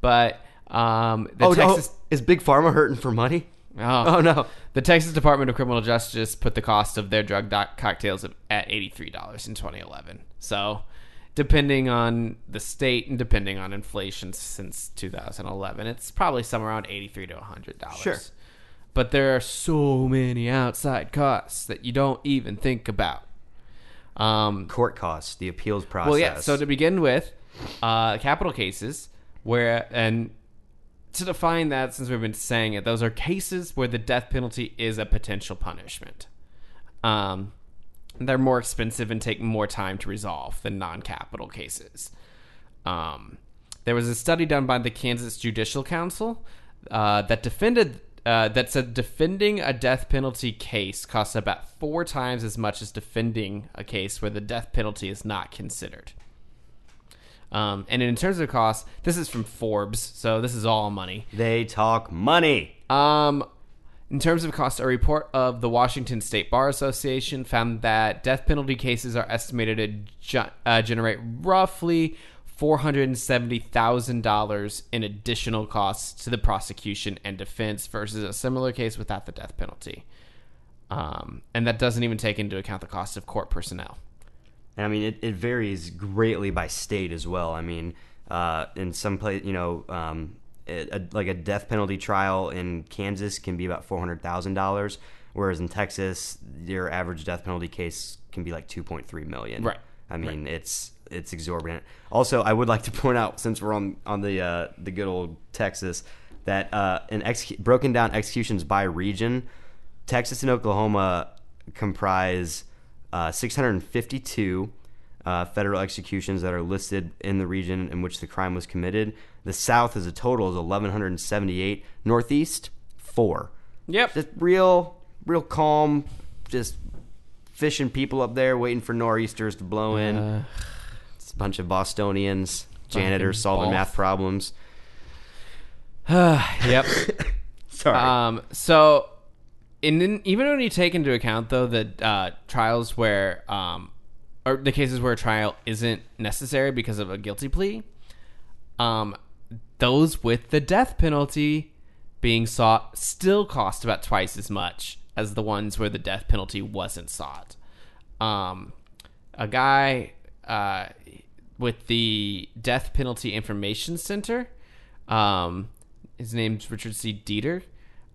but um, the oh, Texas. no. Is Big Pharma hurting for money? Oh. Oh, no. The Texas Department of Criminal Justice put the cost of their drug doc- cocktails at eighty-three dollars in 2011. So, depending on the state and depending on inflation since 2011, it's probably somewhere around eighty-three to hundred dollars. Sure. But there are so many outside costs that you don't even think about. Um, Court costs, the appeals process. well, yeah. So to begin with, uh, capital cases where and to define that, since we've been saying it, those are cases where the death penalty is a potential punishment. Um, they're more expensive and take more time to resolve than non-capital cases. Um, there was a study done by the Kansas Judicial Council uh, that defended uh, that said defending a death penalty case costs about four times as much as defending a case where the death penalty is not considered. Um, and in terms of cost, this is from Forbes, so this is all money. they talk money. Um, in terms of cost, a report of the Washington State Bar Association found that death penalty cases are estimated to ge- uh, generate roughly four hundred and seventy thousand dollars in additional costs to the prosecution and defense versus a similar case without the death penalty. Um, and that doesn't even take into account the cost of court personnel. And I mean, it, it varies greatly by state as well. I mean, uh, in some place, you know, um, it, a, like a death penalty trial in Kansas can be about four hundred thousand dollars, whereas in Texas, your average death penalty case can be like 2.3 million. Right. I mean, it's it's exorbitant. Also, I would like to point out since we're on on the uh, the good old Texas that uh, in ex- broken down executions by region, Texas and Oklahoma comprise uh, 652 uh, federal executions that are listed in the region in which the crime was committed. The South as a total is 1178. Northeast, four. Yep. Just real, real calm, just fishing people up there, waiting for nor'easters to blow in. Bunch of Bostonians, janitors solving math problems. yep. Sorry. Um, so, and then even when you take into account though the uh, trials where, um, or the cases where a trial isn't necessary because of a guilty plea, um, those with the death penalty being sought still cost about twice as much as the ones where the death penalty wasn't sought. Um, a guy uh, with the Death Penalty Information Center, um, his name's Richard C. Dieter.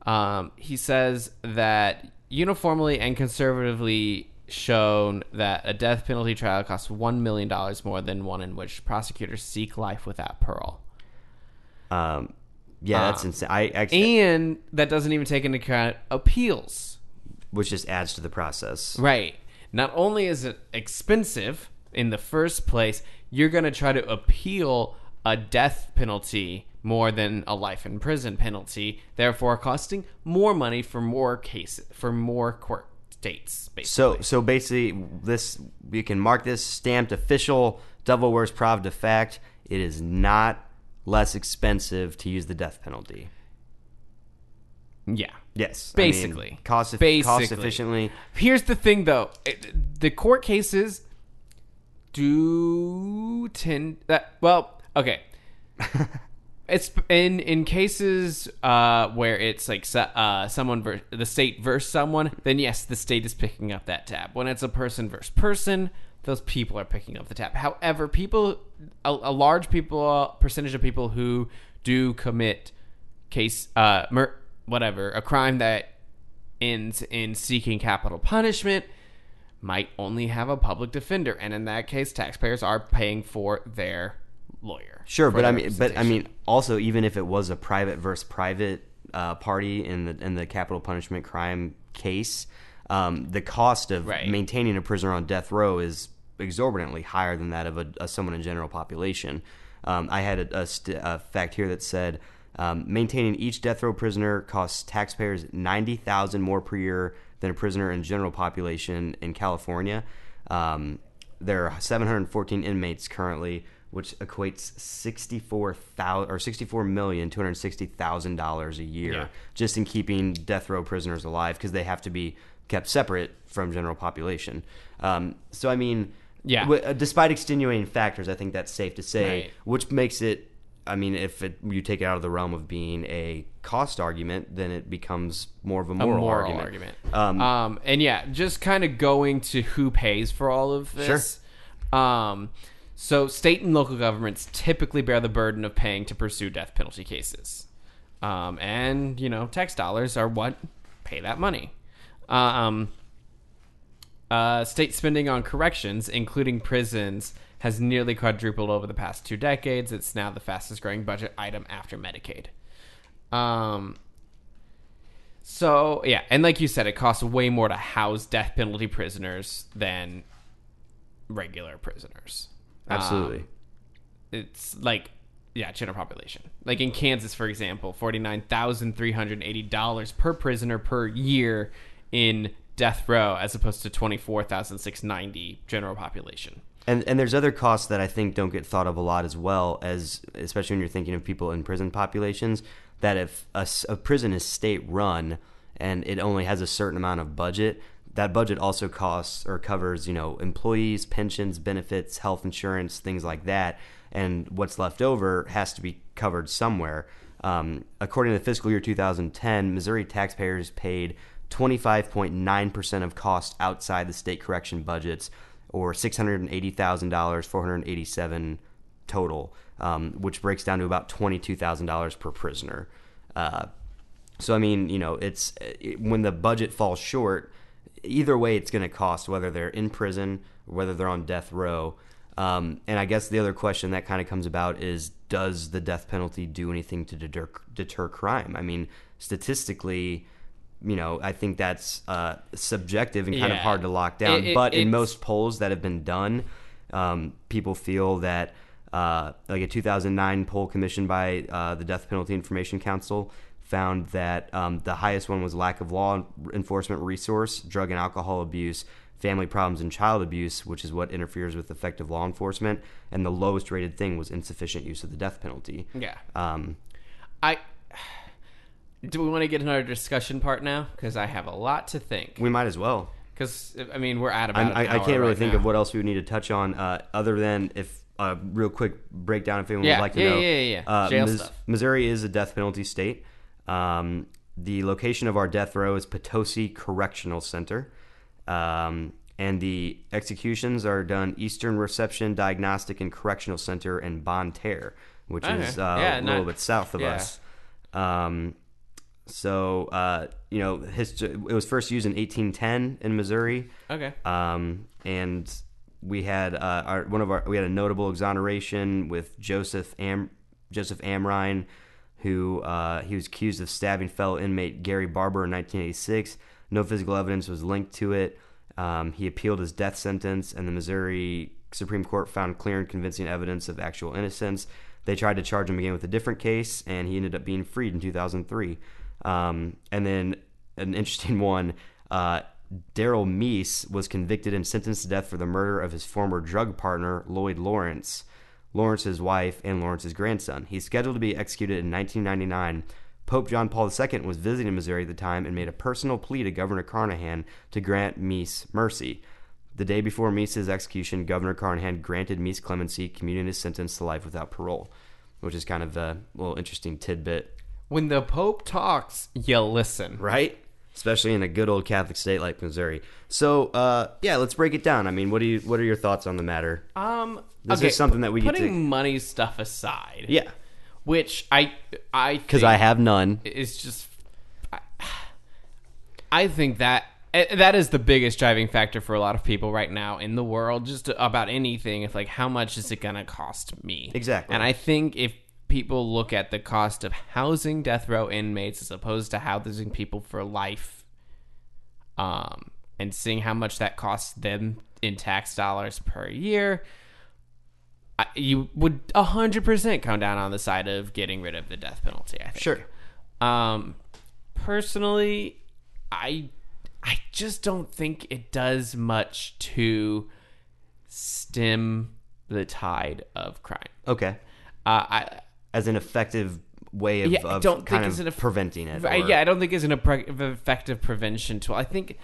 Um, he says that uniformly and conservatively shown that a death penalty trial costs one million dollars more than one in which prosecutors seek life without parole. um, yeah, that's um, insane. I actually, And that doesn't even take into account appeals. which just adds to the process. Right. Not only is it expensive in the first place, you're going to try to appeal a death penalty more than a life in prison penalty, therefore costing more money for more cases for more court dates. Basically. So, so basically, this you can mark this stamped official Devil Wears Pravda fact. It is not less expensive to use the death penalty. yeah. Yes, I mean, Basically. cost cost efficiently. Here's the thing, though: It- the court cases do tend that. Well, okay. It's in in cases uh, where it's like uh, someone ver- the state versus someone. Then yes, the state is picking up that tab. When it's a person versus person, those people are picking up the tab. However, people a, a large people percentage of people who do commit case uh mur- whatever a crime that ends in seeking capital punishment might only have a public defender, and in that case, taxpayers are paying for their lawyer. Sure, but I mean, but I mean, also even if it was a private versus private uh, party in the in the capital punishment crime case, um, the cost of Right. maintaining a prisoner on death row is exorbitantly higher than that of a, a someone in general population. Um, I had a, a, st- a fact here that said um, maintaining each death row prisoner costs taxpayers ninety thousand more per year than a prisoner in general population in California. Um, there are 714 inmates currently, which equates 64,000 or 64 million 260 thousand dollars a year Yeah. just in keeping death row prisoners alive because they have to be kept separate from general population. Um, so I mean, Yeah. w- uh, despite extenuating factors, I think that's safe to say, Right. which makes it. I mean, if it, you take it out of the realm of being a cost argument, then it becomes more of a a moral, moral argument. argument. Um, Um, and yeah, just kind of going to who pays for all of this. Um, so state and local governments typically bear the burden of paying to pursue death penalty cases. Um, and you know, tax dollars are what pay that money. Um, uh, state spending on corrections, including prisons, has nearly quadrupled over the past two decades. It's now the fastest growing budget item after Medicaid. Um, so yeah, and like you said, it costs way more to house death penalty prisoners than regular prisoners. absolutely. Um, it's like yeah, general population. Like in Kansas, for example, forty nine thousand three hundred eighty dollars per prisoner per year in death row, as opposed to twenty four thousand six ninety general population. And and there's other costs that I think don't get thought of a lot as well as especially when you're thinking of people in prison populations that if a prison is state run and it only has a certain amount of budget that budget also costs or covers you know employees pensions benefits health insurance things like that. And what's left over has to be covered somewhere. Um, according to the fiscal year 2010 missouri taxpayers paid 25.9% of costs outside the state correction budgets or $680,000, 487 total, um, which breaks down to about $22,000 per prisoner. Uh, So I mean, you know, it's it, when the budget falls short, either way, it's going to cost whether they're in prison or whether they're on death row. Um, and I guess the other question that kind of comes about is, does the death penalty do anything to deter, deter crime? I mean, statistically, you know, I think that's uh, subjective and kind of hard to lock down. It- it- but in most polls that have been done, um, people feel that, uh, like a 2009 poll commissioned by uh, the Death Penalty Information Council found that um, the highest one was lack of law enforcement resource, drug and alcohol abuse, family problems, and child abuse, which is what interferes with effective law enforcement. And the lowest rated thing was insufficient use of the death penalty. Yeah. Um, I do we want to get into our discussion part now? Because I have a lot to think. we might as well. Because I mean, we're at about. I'm, an I, I can't really right think now. of what else we would need to touch on uh, other than if a real quick breakdown if anyone Yeah, would like to yeah, know. yeah, yeah, yeah. Uh, Jail Mis- stuff. Missouri is a death penalty state. Um, the location of our death row is Potosi Correctional Center. Um, and the executions are done Eastern Reception Diagnostic and Correctional Center in Bonne Terre, which Okay. is uh, Yeah, a little not- bit south of us. Um, so, uh, you know, it was first used in 1810 in Missouri. Okay. Um, and we had uh, our one of our we had a notable exoneration with Joseph Am Joseph Amrine, who uh, he was accused of stabbing fellow inmate Gary Barber in 1986. No physical evidence was linked to it. Um, he appealed his death sentence, and the Missouri Supreme Court found clear and convincing evidence of actual innocence. They tried to charge him again with a different case, and he ended up being freed in 2003. Um, and then an interesting one. Uh, Darrell Mease was convicted and sentenced to death for the murder of his former drug partner, Lloyd Lawrence, Lawrence's wife, and Lawrence's grandson. He's scheduled to be executed in 1999. Pope John Paul II was visiting Missouri at the time and made a personal plea to Governor Carnahan to grant Mease mercy. The day before Mease's execution, Governor Carnahan granted Mease clemency, commuting his sentence to life without parole, which is kind of a little interesting tidbit, When the Pope talks, you listen. right? Especially in a good old Catholic state like Missouri. So, uh, yeah, let's break it down. I mean, what do you what are your thoughts on the matter? Um, This okay, is something that we get putting to- money stuff aside. Yeah, Which I I because I have none. It's just I, I think that eh, that is the biggest driving factor for a lot of people right now in the world just about anything if like how much is it going to cost me Exactly. and i think if people look at the cost of housing death row inmates as opposed to housing people for life um and seeing how much that costs them in tax dollars per year I- you would 100% come down on the side of getting rid of the death penalty i think Sure. um, personally, I I just don't think it does much to stem the tide of crime. Okay. Uh, I As an effective way of, Yeah, of don't kind think of an preventing it. Or- yeah, I don't think it's an effective prevention tool. I think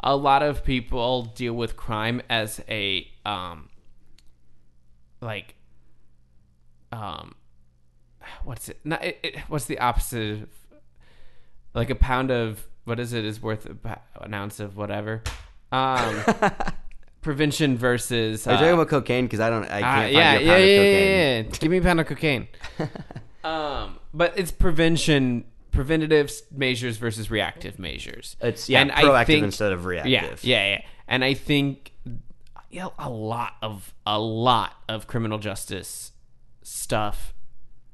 a lot of people deal with crime as a um like um what's it not it, it, what's the opposite of like a pound of what is it is worth an ounce of whatever um prevention versus Are you uh, talking about cocaine? Because I don't. I uh, can't yeah, find yeah, your pound yeah, of yeah, cocaine. yeah, yeah. Give me a pound of cocaine. um, but it's prevention, preventative measures versus reactive measures. It's yeah, And I proactive think- instead of reactive. Yeah, yeah, yeah. And I think yeah, a lot of a lot of criminal justice stuff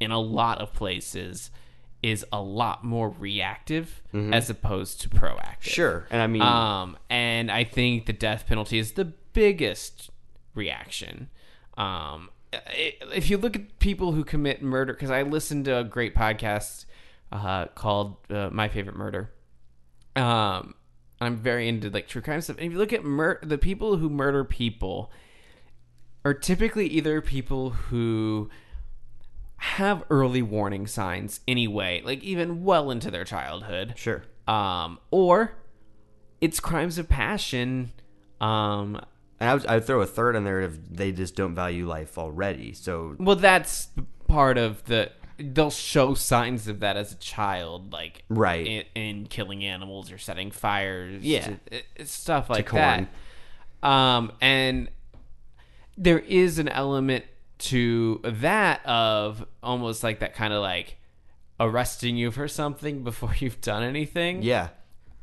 in a lot of places is a lot more reactive as opposed to proactive. Mm-hmm. Sure, and I mean, Um, and I think the death penalty is the biggest reaction. Um, if you look at people who commit murder, because I listened to a great podcast uh, called uh, My Favorite Murder. Um, I'm very into like true crime stuff. And if you look at mur- the people who murder people, are typically either people who have early warning signs anyway, like even well into their childhood sure. um, or it's crimes of passion. Um, And I would, I would throw a third in there if they just don't value life already. So well, that's part of the. They'll show signs of that as a child, like Right. in, in killing animals or setting fires, Yeah. to- it- stuff like that. Um, and there is an element to that of almost like that kind of like arresting you for something before you've done anything. Yeah.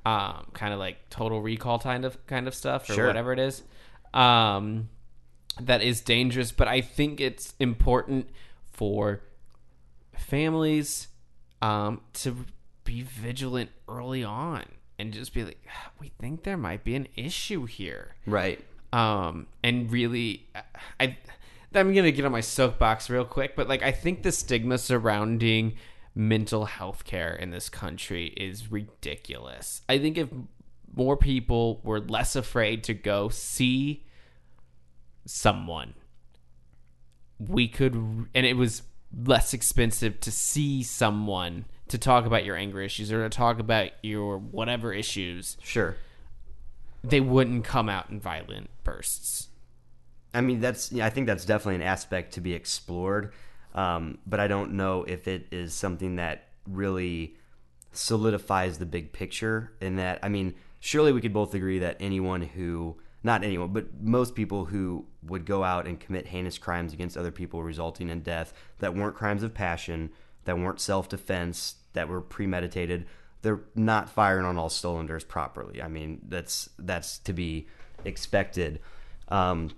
um, kind of like total recall kind of kind of stuff or Sure. whatever it is. Um, that is dangerous, but I think it's important for families um, to be vigilant early on and just be like, "Ah, we think there might be an issue here Right. um, and really, I I'm gonna get on my soapbox real quick, but like I think the stigma surrounding mental health care in this country is ridiculous. I think if more people were less afraid to go see someone, we could, and it was less expensive to see someone to talk about your anger issues or to talk about your whatever issues Sure. they wouldn't come out in violent bursts. I mean, that's I think that's definitely an aspect to be explored, um, but I don't know if it is something that really solidifies the big picture. In that, I mean, surely we could both agree that anyone who, not anyone, but most people who would go out and commit heinous crimes against other people, resulting in death, that weren't crimes of passion, that weren't self-defense, that were premeditated, they're not firing on all cylinders properly. I mean, that's that's to be expected. Um,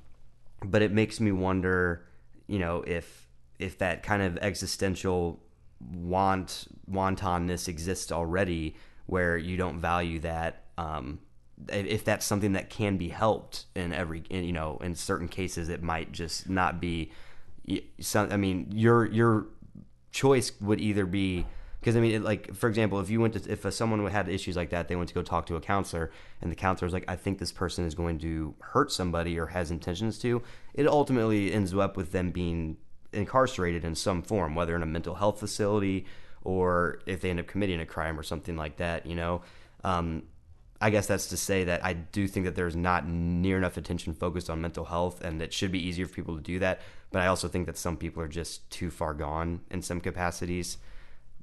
but it makes me wonder, you know, if if that kind of existential want wantonness exists already, where you don't value that. Um, if that's something that can be helped in every, in, you know, in certain cases, it might just not be. Some, I mean, your your choice would either be because I mean, it, like for example, if you went to if uh, someone had issues like that, they went to go talk to a counselor, and the counselor was like, "I think this person is going to hurt somebody or has intentions to," it ultimately ends up with them being incarcerated in some form, whether in a mental health facility or if they end up committing a crime or something like that. You know, um, I guess that's to say that I do think that there's not near enough attention focused on mental health, and it should be easier for people to do that. But I also think that some people are just too far gone in some capacities.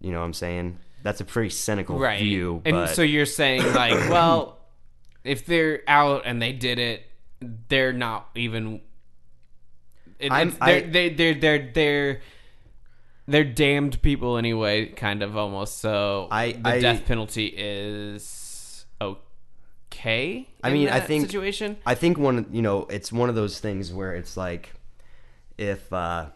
You know what I'm saying? That's a pretty cynical right view. and but so you're saying like well if they're out and they did it they're not even it, I'm- they're, I- they they're they're they're they're damned people anyway kind of almost so I- the I- death penalty is okay I mean, I think- situation I think one, you know, it's one of those things where it's like, if, uh,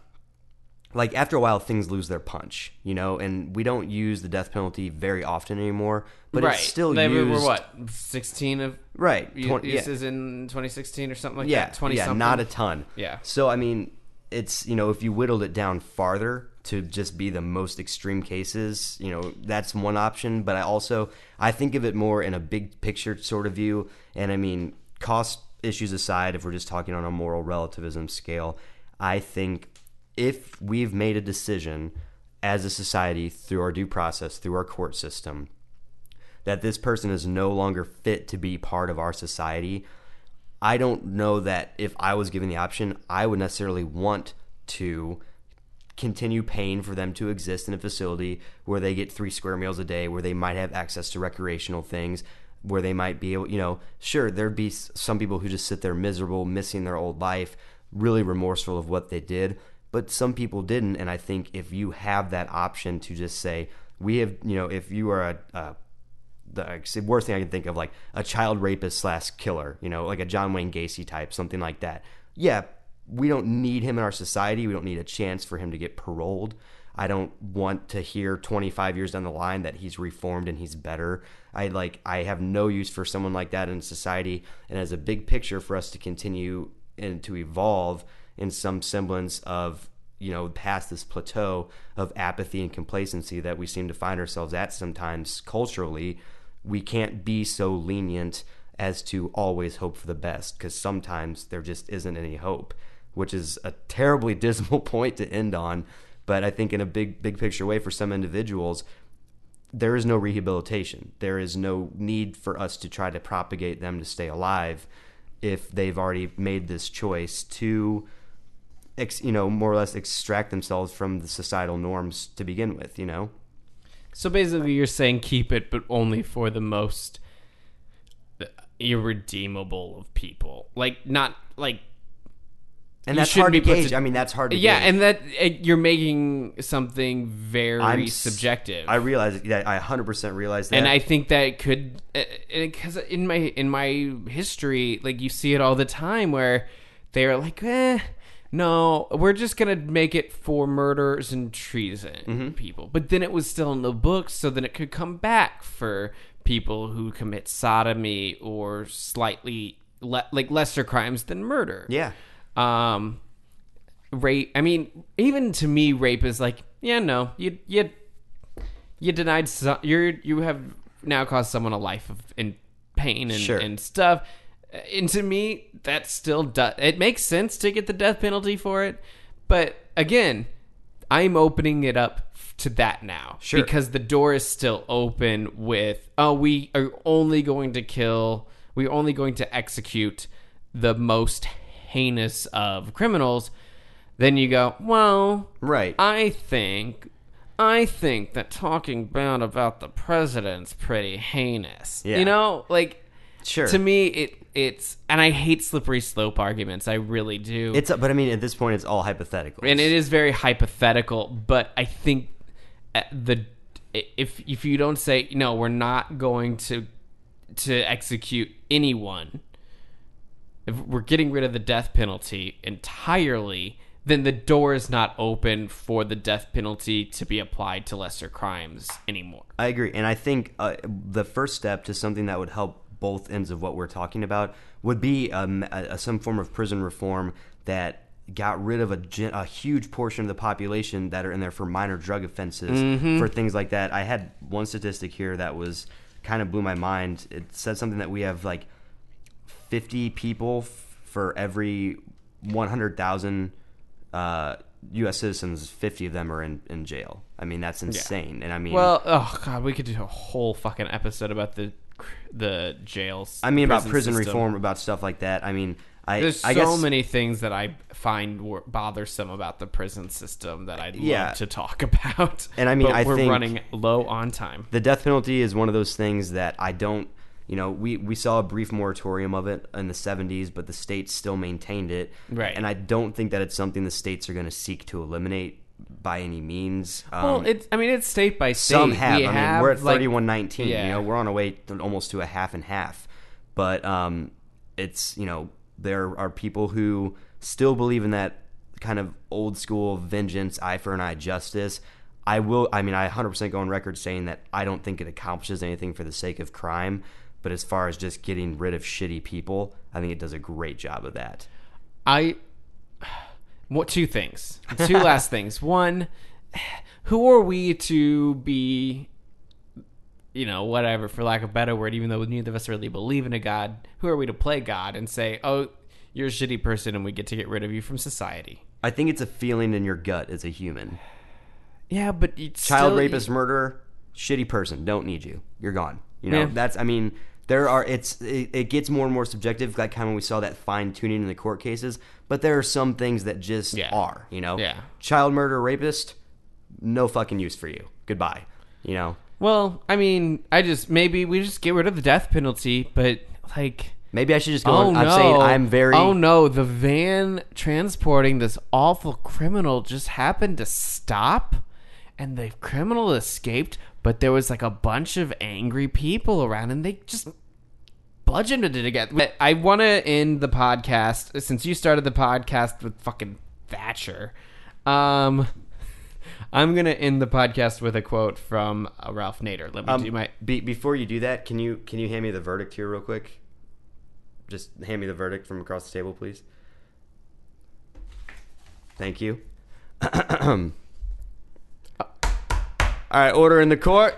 like after a while, things lose their punch, you know, and we don't use the death penalty very often anymore, but right it's still they used. were what 16 of Right. u- twen- yeah. in 2016 or something like yeah, that 20 yeah, something not a ton. Yeah. So I mean, it's you know, if you whittled it down farther to just be the most extreme cases, you know, that's one option. But I also I think of it more in a big picture sort of view. And I mean, cost issues aside, if we're just talking on a moral relativism scale, I think if we've made a decision as a society through our due process, through our court system, that this person is no longer fit to be part of our society, I don't know that if I was given the option, I would necessarily want to continue paying for them to exist in a facility where they get three square meals a day, where they might have access to recreational things, where they might be able, you know, sure, there'd be some people who just sit there miserable, missing their old life, really remorseful of what they did, but some people didn't. And I think if you have that option to just say, we have, you know, if you are a, a the worst thing I can think of, like a child rapist slash killer, you know, like a John Wayne Gacy type, something like that. Yeah, we don't need him in our society. We don't need a chance for him to get paroled. I don't want to hear 25 years down the line that he's reformed and he's better. I like I have no use for someone like that in society and as a big picture for us to continue and to evolve in some semblance of you know, past this plateau of apathy and complacency that we seem to find ourselves at sometimes culturally, we can't be so lenient as to always hope for the best because sometimes there just isn't any hope, which is a terribly dismal point to end on. But I think in a big, big picture way for some individuals, there is no rehabilitation. There is no need for us to try to propagate them to stay alive if they've already made this choice to ex, you know, more or less extract themselves from the societal norms to begin with, you know? So basically, you're saying keep it, but only for the most irredeemable of people. Like not like and that's hard to gauge. I mean, that's hard to yeah, gauge. and that uh, you're making something very I'm subjective. I realize that. I 100% realize that. and I think that it could because in my in my history, like you see it all the time where they're like, eh, no, we're just gonna make it for murders and treason Mm-hmm. people. But then it was still in the books, so then it could come back for people who commit sodomy or slightly le- like lesser crimes than murder. yeah. Um, rape. I mean, even to me, rape is like, yeah, no, you you you denied. So, you're you have now caused someone a life of in pain and, Sure. and stuff. And to me, that still does. It makes sense to get the death penalty for it, but again, I'm opening it up to that now Sure. because the door is still open with oh we are only going to kill we're only going to execute the most heinous of criminals then you go well Right. i think i think that talking bad about the president's pretty heinous Yeah. you know like Sure. to me it it's and i hate slippery slope arguments i really do It's but I mean at this point it's all hypothetical. and it is very hypothetical but i think uh, the if if you don't say no we're not going to to execute anyone if we're getting rid of the death penalty entirely then the door is not open for the death penalty to be applied to lesser crimes anymore I agree, and I think uh, the first step to something that would help both ends of what we're talking about would be um, a, a, some form of prison reform that got rid of a, a huge portion of the population that are in there for minor drug offenses Mm-hmm. for things like that. I had one statistic here that was kind of blew my mind. It said something that we have like 50 people f- for every 100,000 uh, U.S. citizens. 50 of them are in, in jail. I mean, that's insane. And I mean, well oh god we could do a whole fucking episode about the the jails I mean about prison system. reform, about stuff like that. I mean, I There's I so guess many things that I find wor- bothersome about the prison system that I'd Yeah. love to talk about. And I mean, I we're running low on time. the death penalty is one of those things that I don't. You know, we, we saw a brief moratorium of it in the 70s, but the states still maintained it. Right. And I don't think that it's something the states are going to seek to eliminate by any means. Um, well, it's I mean it's state by state. some have. We I mean, have, we're at like- 3119. Yeah. You know, we're on our way to almost to a half and half. But um, it's you know there are people who still believe in that kind of old school vengeance, eye for an eye justice. I will. I mean, I 100% go on record saying that I don't think it accomplishes anything for the sake of crime. But as far as just getting rid of shitty people, I think it does a great job of that. I what two things? Two last things. One, who are we to be you know, whatever, for lack of a better word, even though neither of us really believe in a God, who are we to play God and say, Oh, you're a shitty person and we get to get rid of you from society? I think it's a feeling in your gut as a human. Yeah, but it's child still- rapist, murderer, shitty person. Don't need you. You're gone. You know Yeah. that's. I mean, there are. It's it, it gets more and more subjective. Like kind of when we saw that fine tuning in the court cases. But there are some things that just Yeah. are. You know. Yeah. Child murder, rapist, no fucking use for you. Goodbye. You know. Well, I mean, I just maybe we just get rid of the death penalty, but like Maybe I should just go. Oh on, no! I'm saying I'm very. Oh no! The van transporting this awful criminal just happened to stop, and the criminal escaped. But there was like a bunch of angry people around, and they just bludgeoned it. But I want to end the podcast since you started the podcast with fucking Thatcher. Um, I'm gonna end the podcast with a quote from uh, Ralph Nader. Let me Um, do my. be, before you do that, can you can you hand me the verdict here real quick? Just hand me the verdict from across the table, please. Thank you. All right, order in the court.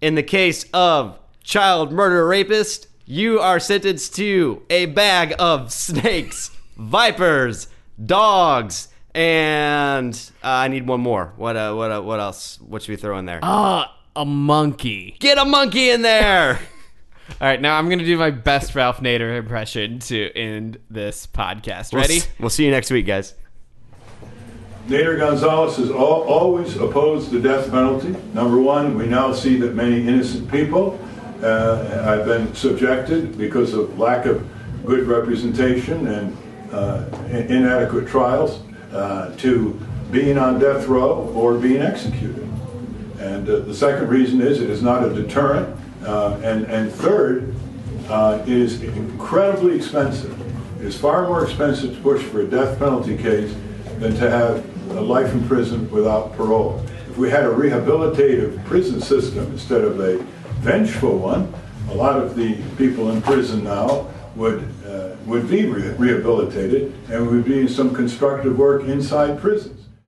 In the case of child murder rapist, you are sentenced to a bag of snakes, vipers, dogs, and uh, I need one more. What uh, what uh, what else? What should we throw in there? Ah, a monkey. Get a monkey in there. All right, now I'm going to do my best Ralph Nader impression to end this podcast. We'll Ready? s- We'll, see you next week, guys. Nader Gonzalez has al- always opposed the death penalty. Number one, we now see that many innocent people uh, have been subjected because of lack of good representation and uh, inadequate trials uh, to being on death row or being executed. And uh, the second reason is it is not a deterrent. Uh, and, and third, uh, it is incredibly expensive. It is far more expensive to push for a death penalty case than to have life in prison without parole. If we had a rehabilitative prison system instead of a vengeful one, a lot of the people in prison now would, uh, would be re- rehabilitated and would be in some constructive work inside prison.